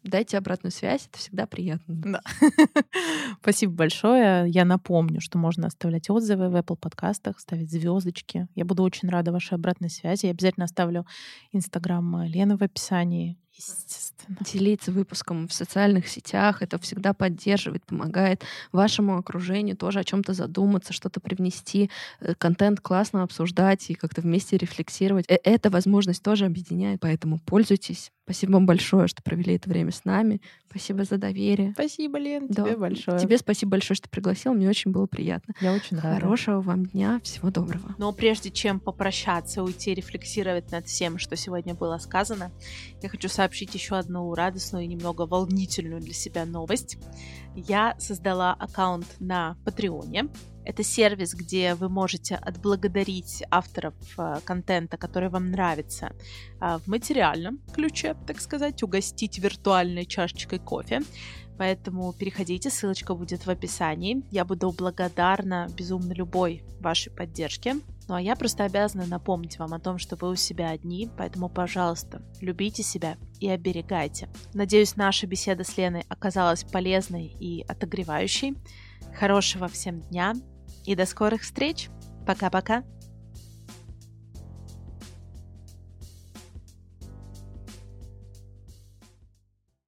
Speaker 2: дайте обратную связь, это всегда приятно.
Speaker 1: Да. Спасибо большое. Я напомню, что можно оставлять отзывы в Apple подкастах, ставить звездочки. Я буду очень рада вашей обратной связи. Я обязательно оставлю Инстаграм Лены в описании. Естественно.
Speaker 2: Делиться выпуском в социальных сетях. Это всегда поддерживает, помогает вашему окружению тоже о чем-то задуматься, что-то привнести, э, контент классно обсуждать и как-то вместе рефлексировать. Э, эта возможность тоже объединяет, поэтому пользуйтесь. Спасибо вам большое, что провели это время с нами. Спасибо за доверие.
Speaker 1: Спасибо, Лен, да. тебе большое.
Speaker 2: Тебе спасибо большое, что пригласил. Мне очень было приятно.
Speaker 1: Я очень рада.
Speaker 2: Хорошего вам дня. Всего доброго.
Speaker 1: Но прежде чем попрощаться, уйти рефлексировать над всем, что сегодня было сказано, я хочу сообщить еще одну радостную и немного волнительную для себя новость. Я создала аккаунт на Патреоне. Это сервис, где вы можете отблагодарить авторов э, контента, который вам нравится, э, в материальном ключе, так сказать, угостить виртуальной чашечкой кофе. Поэтому переходите, ссылочка будет в описании. Я буду благодарна безумно любой вашей поддержке. Ну а я просто обязана напомнить вам о том, что вы у себя одни, поэтому, пожалуйста, любите себя и оберегайте. Надеюсь, наша беседа с Леной оказалась полезной и отогревающей. Хорошего всем дня, и до скорых встреч. Пока-пока.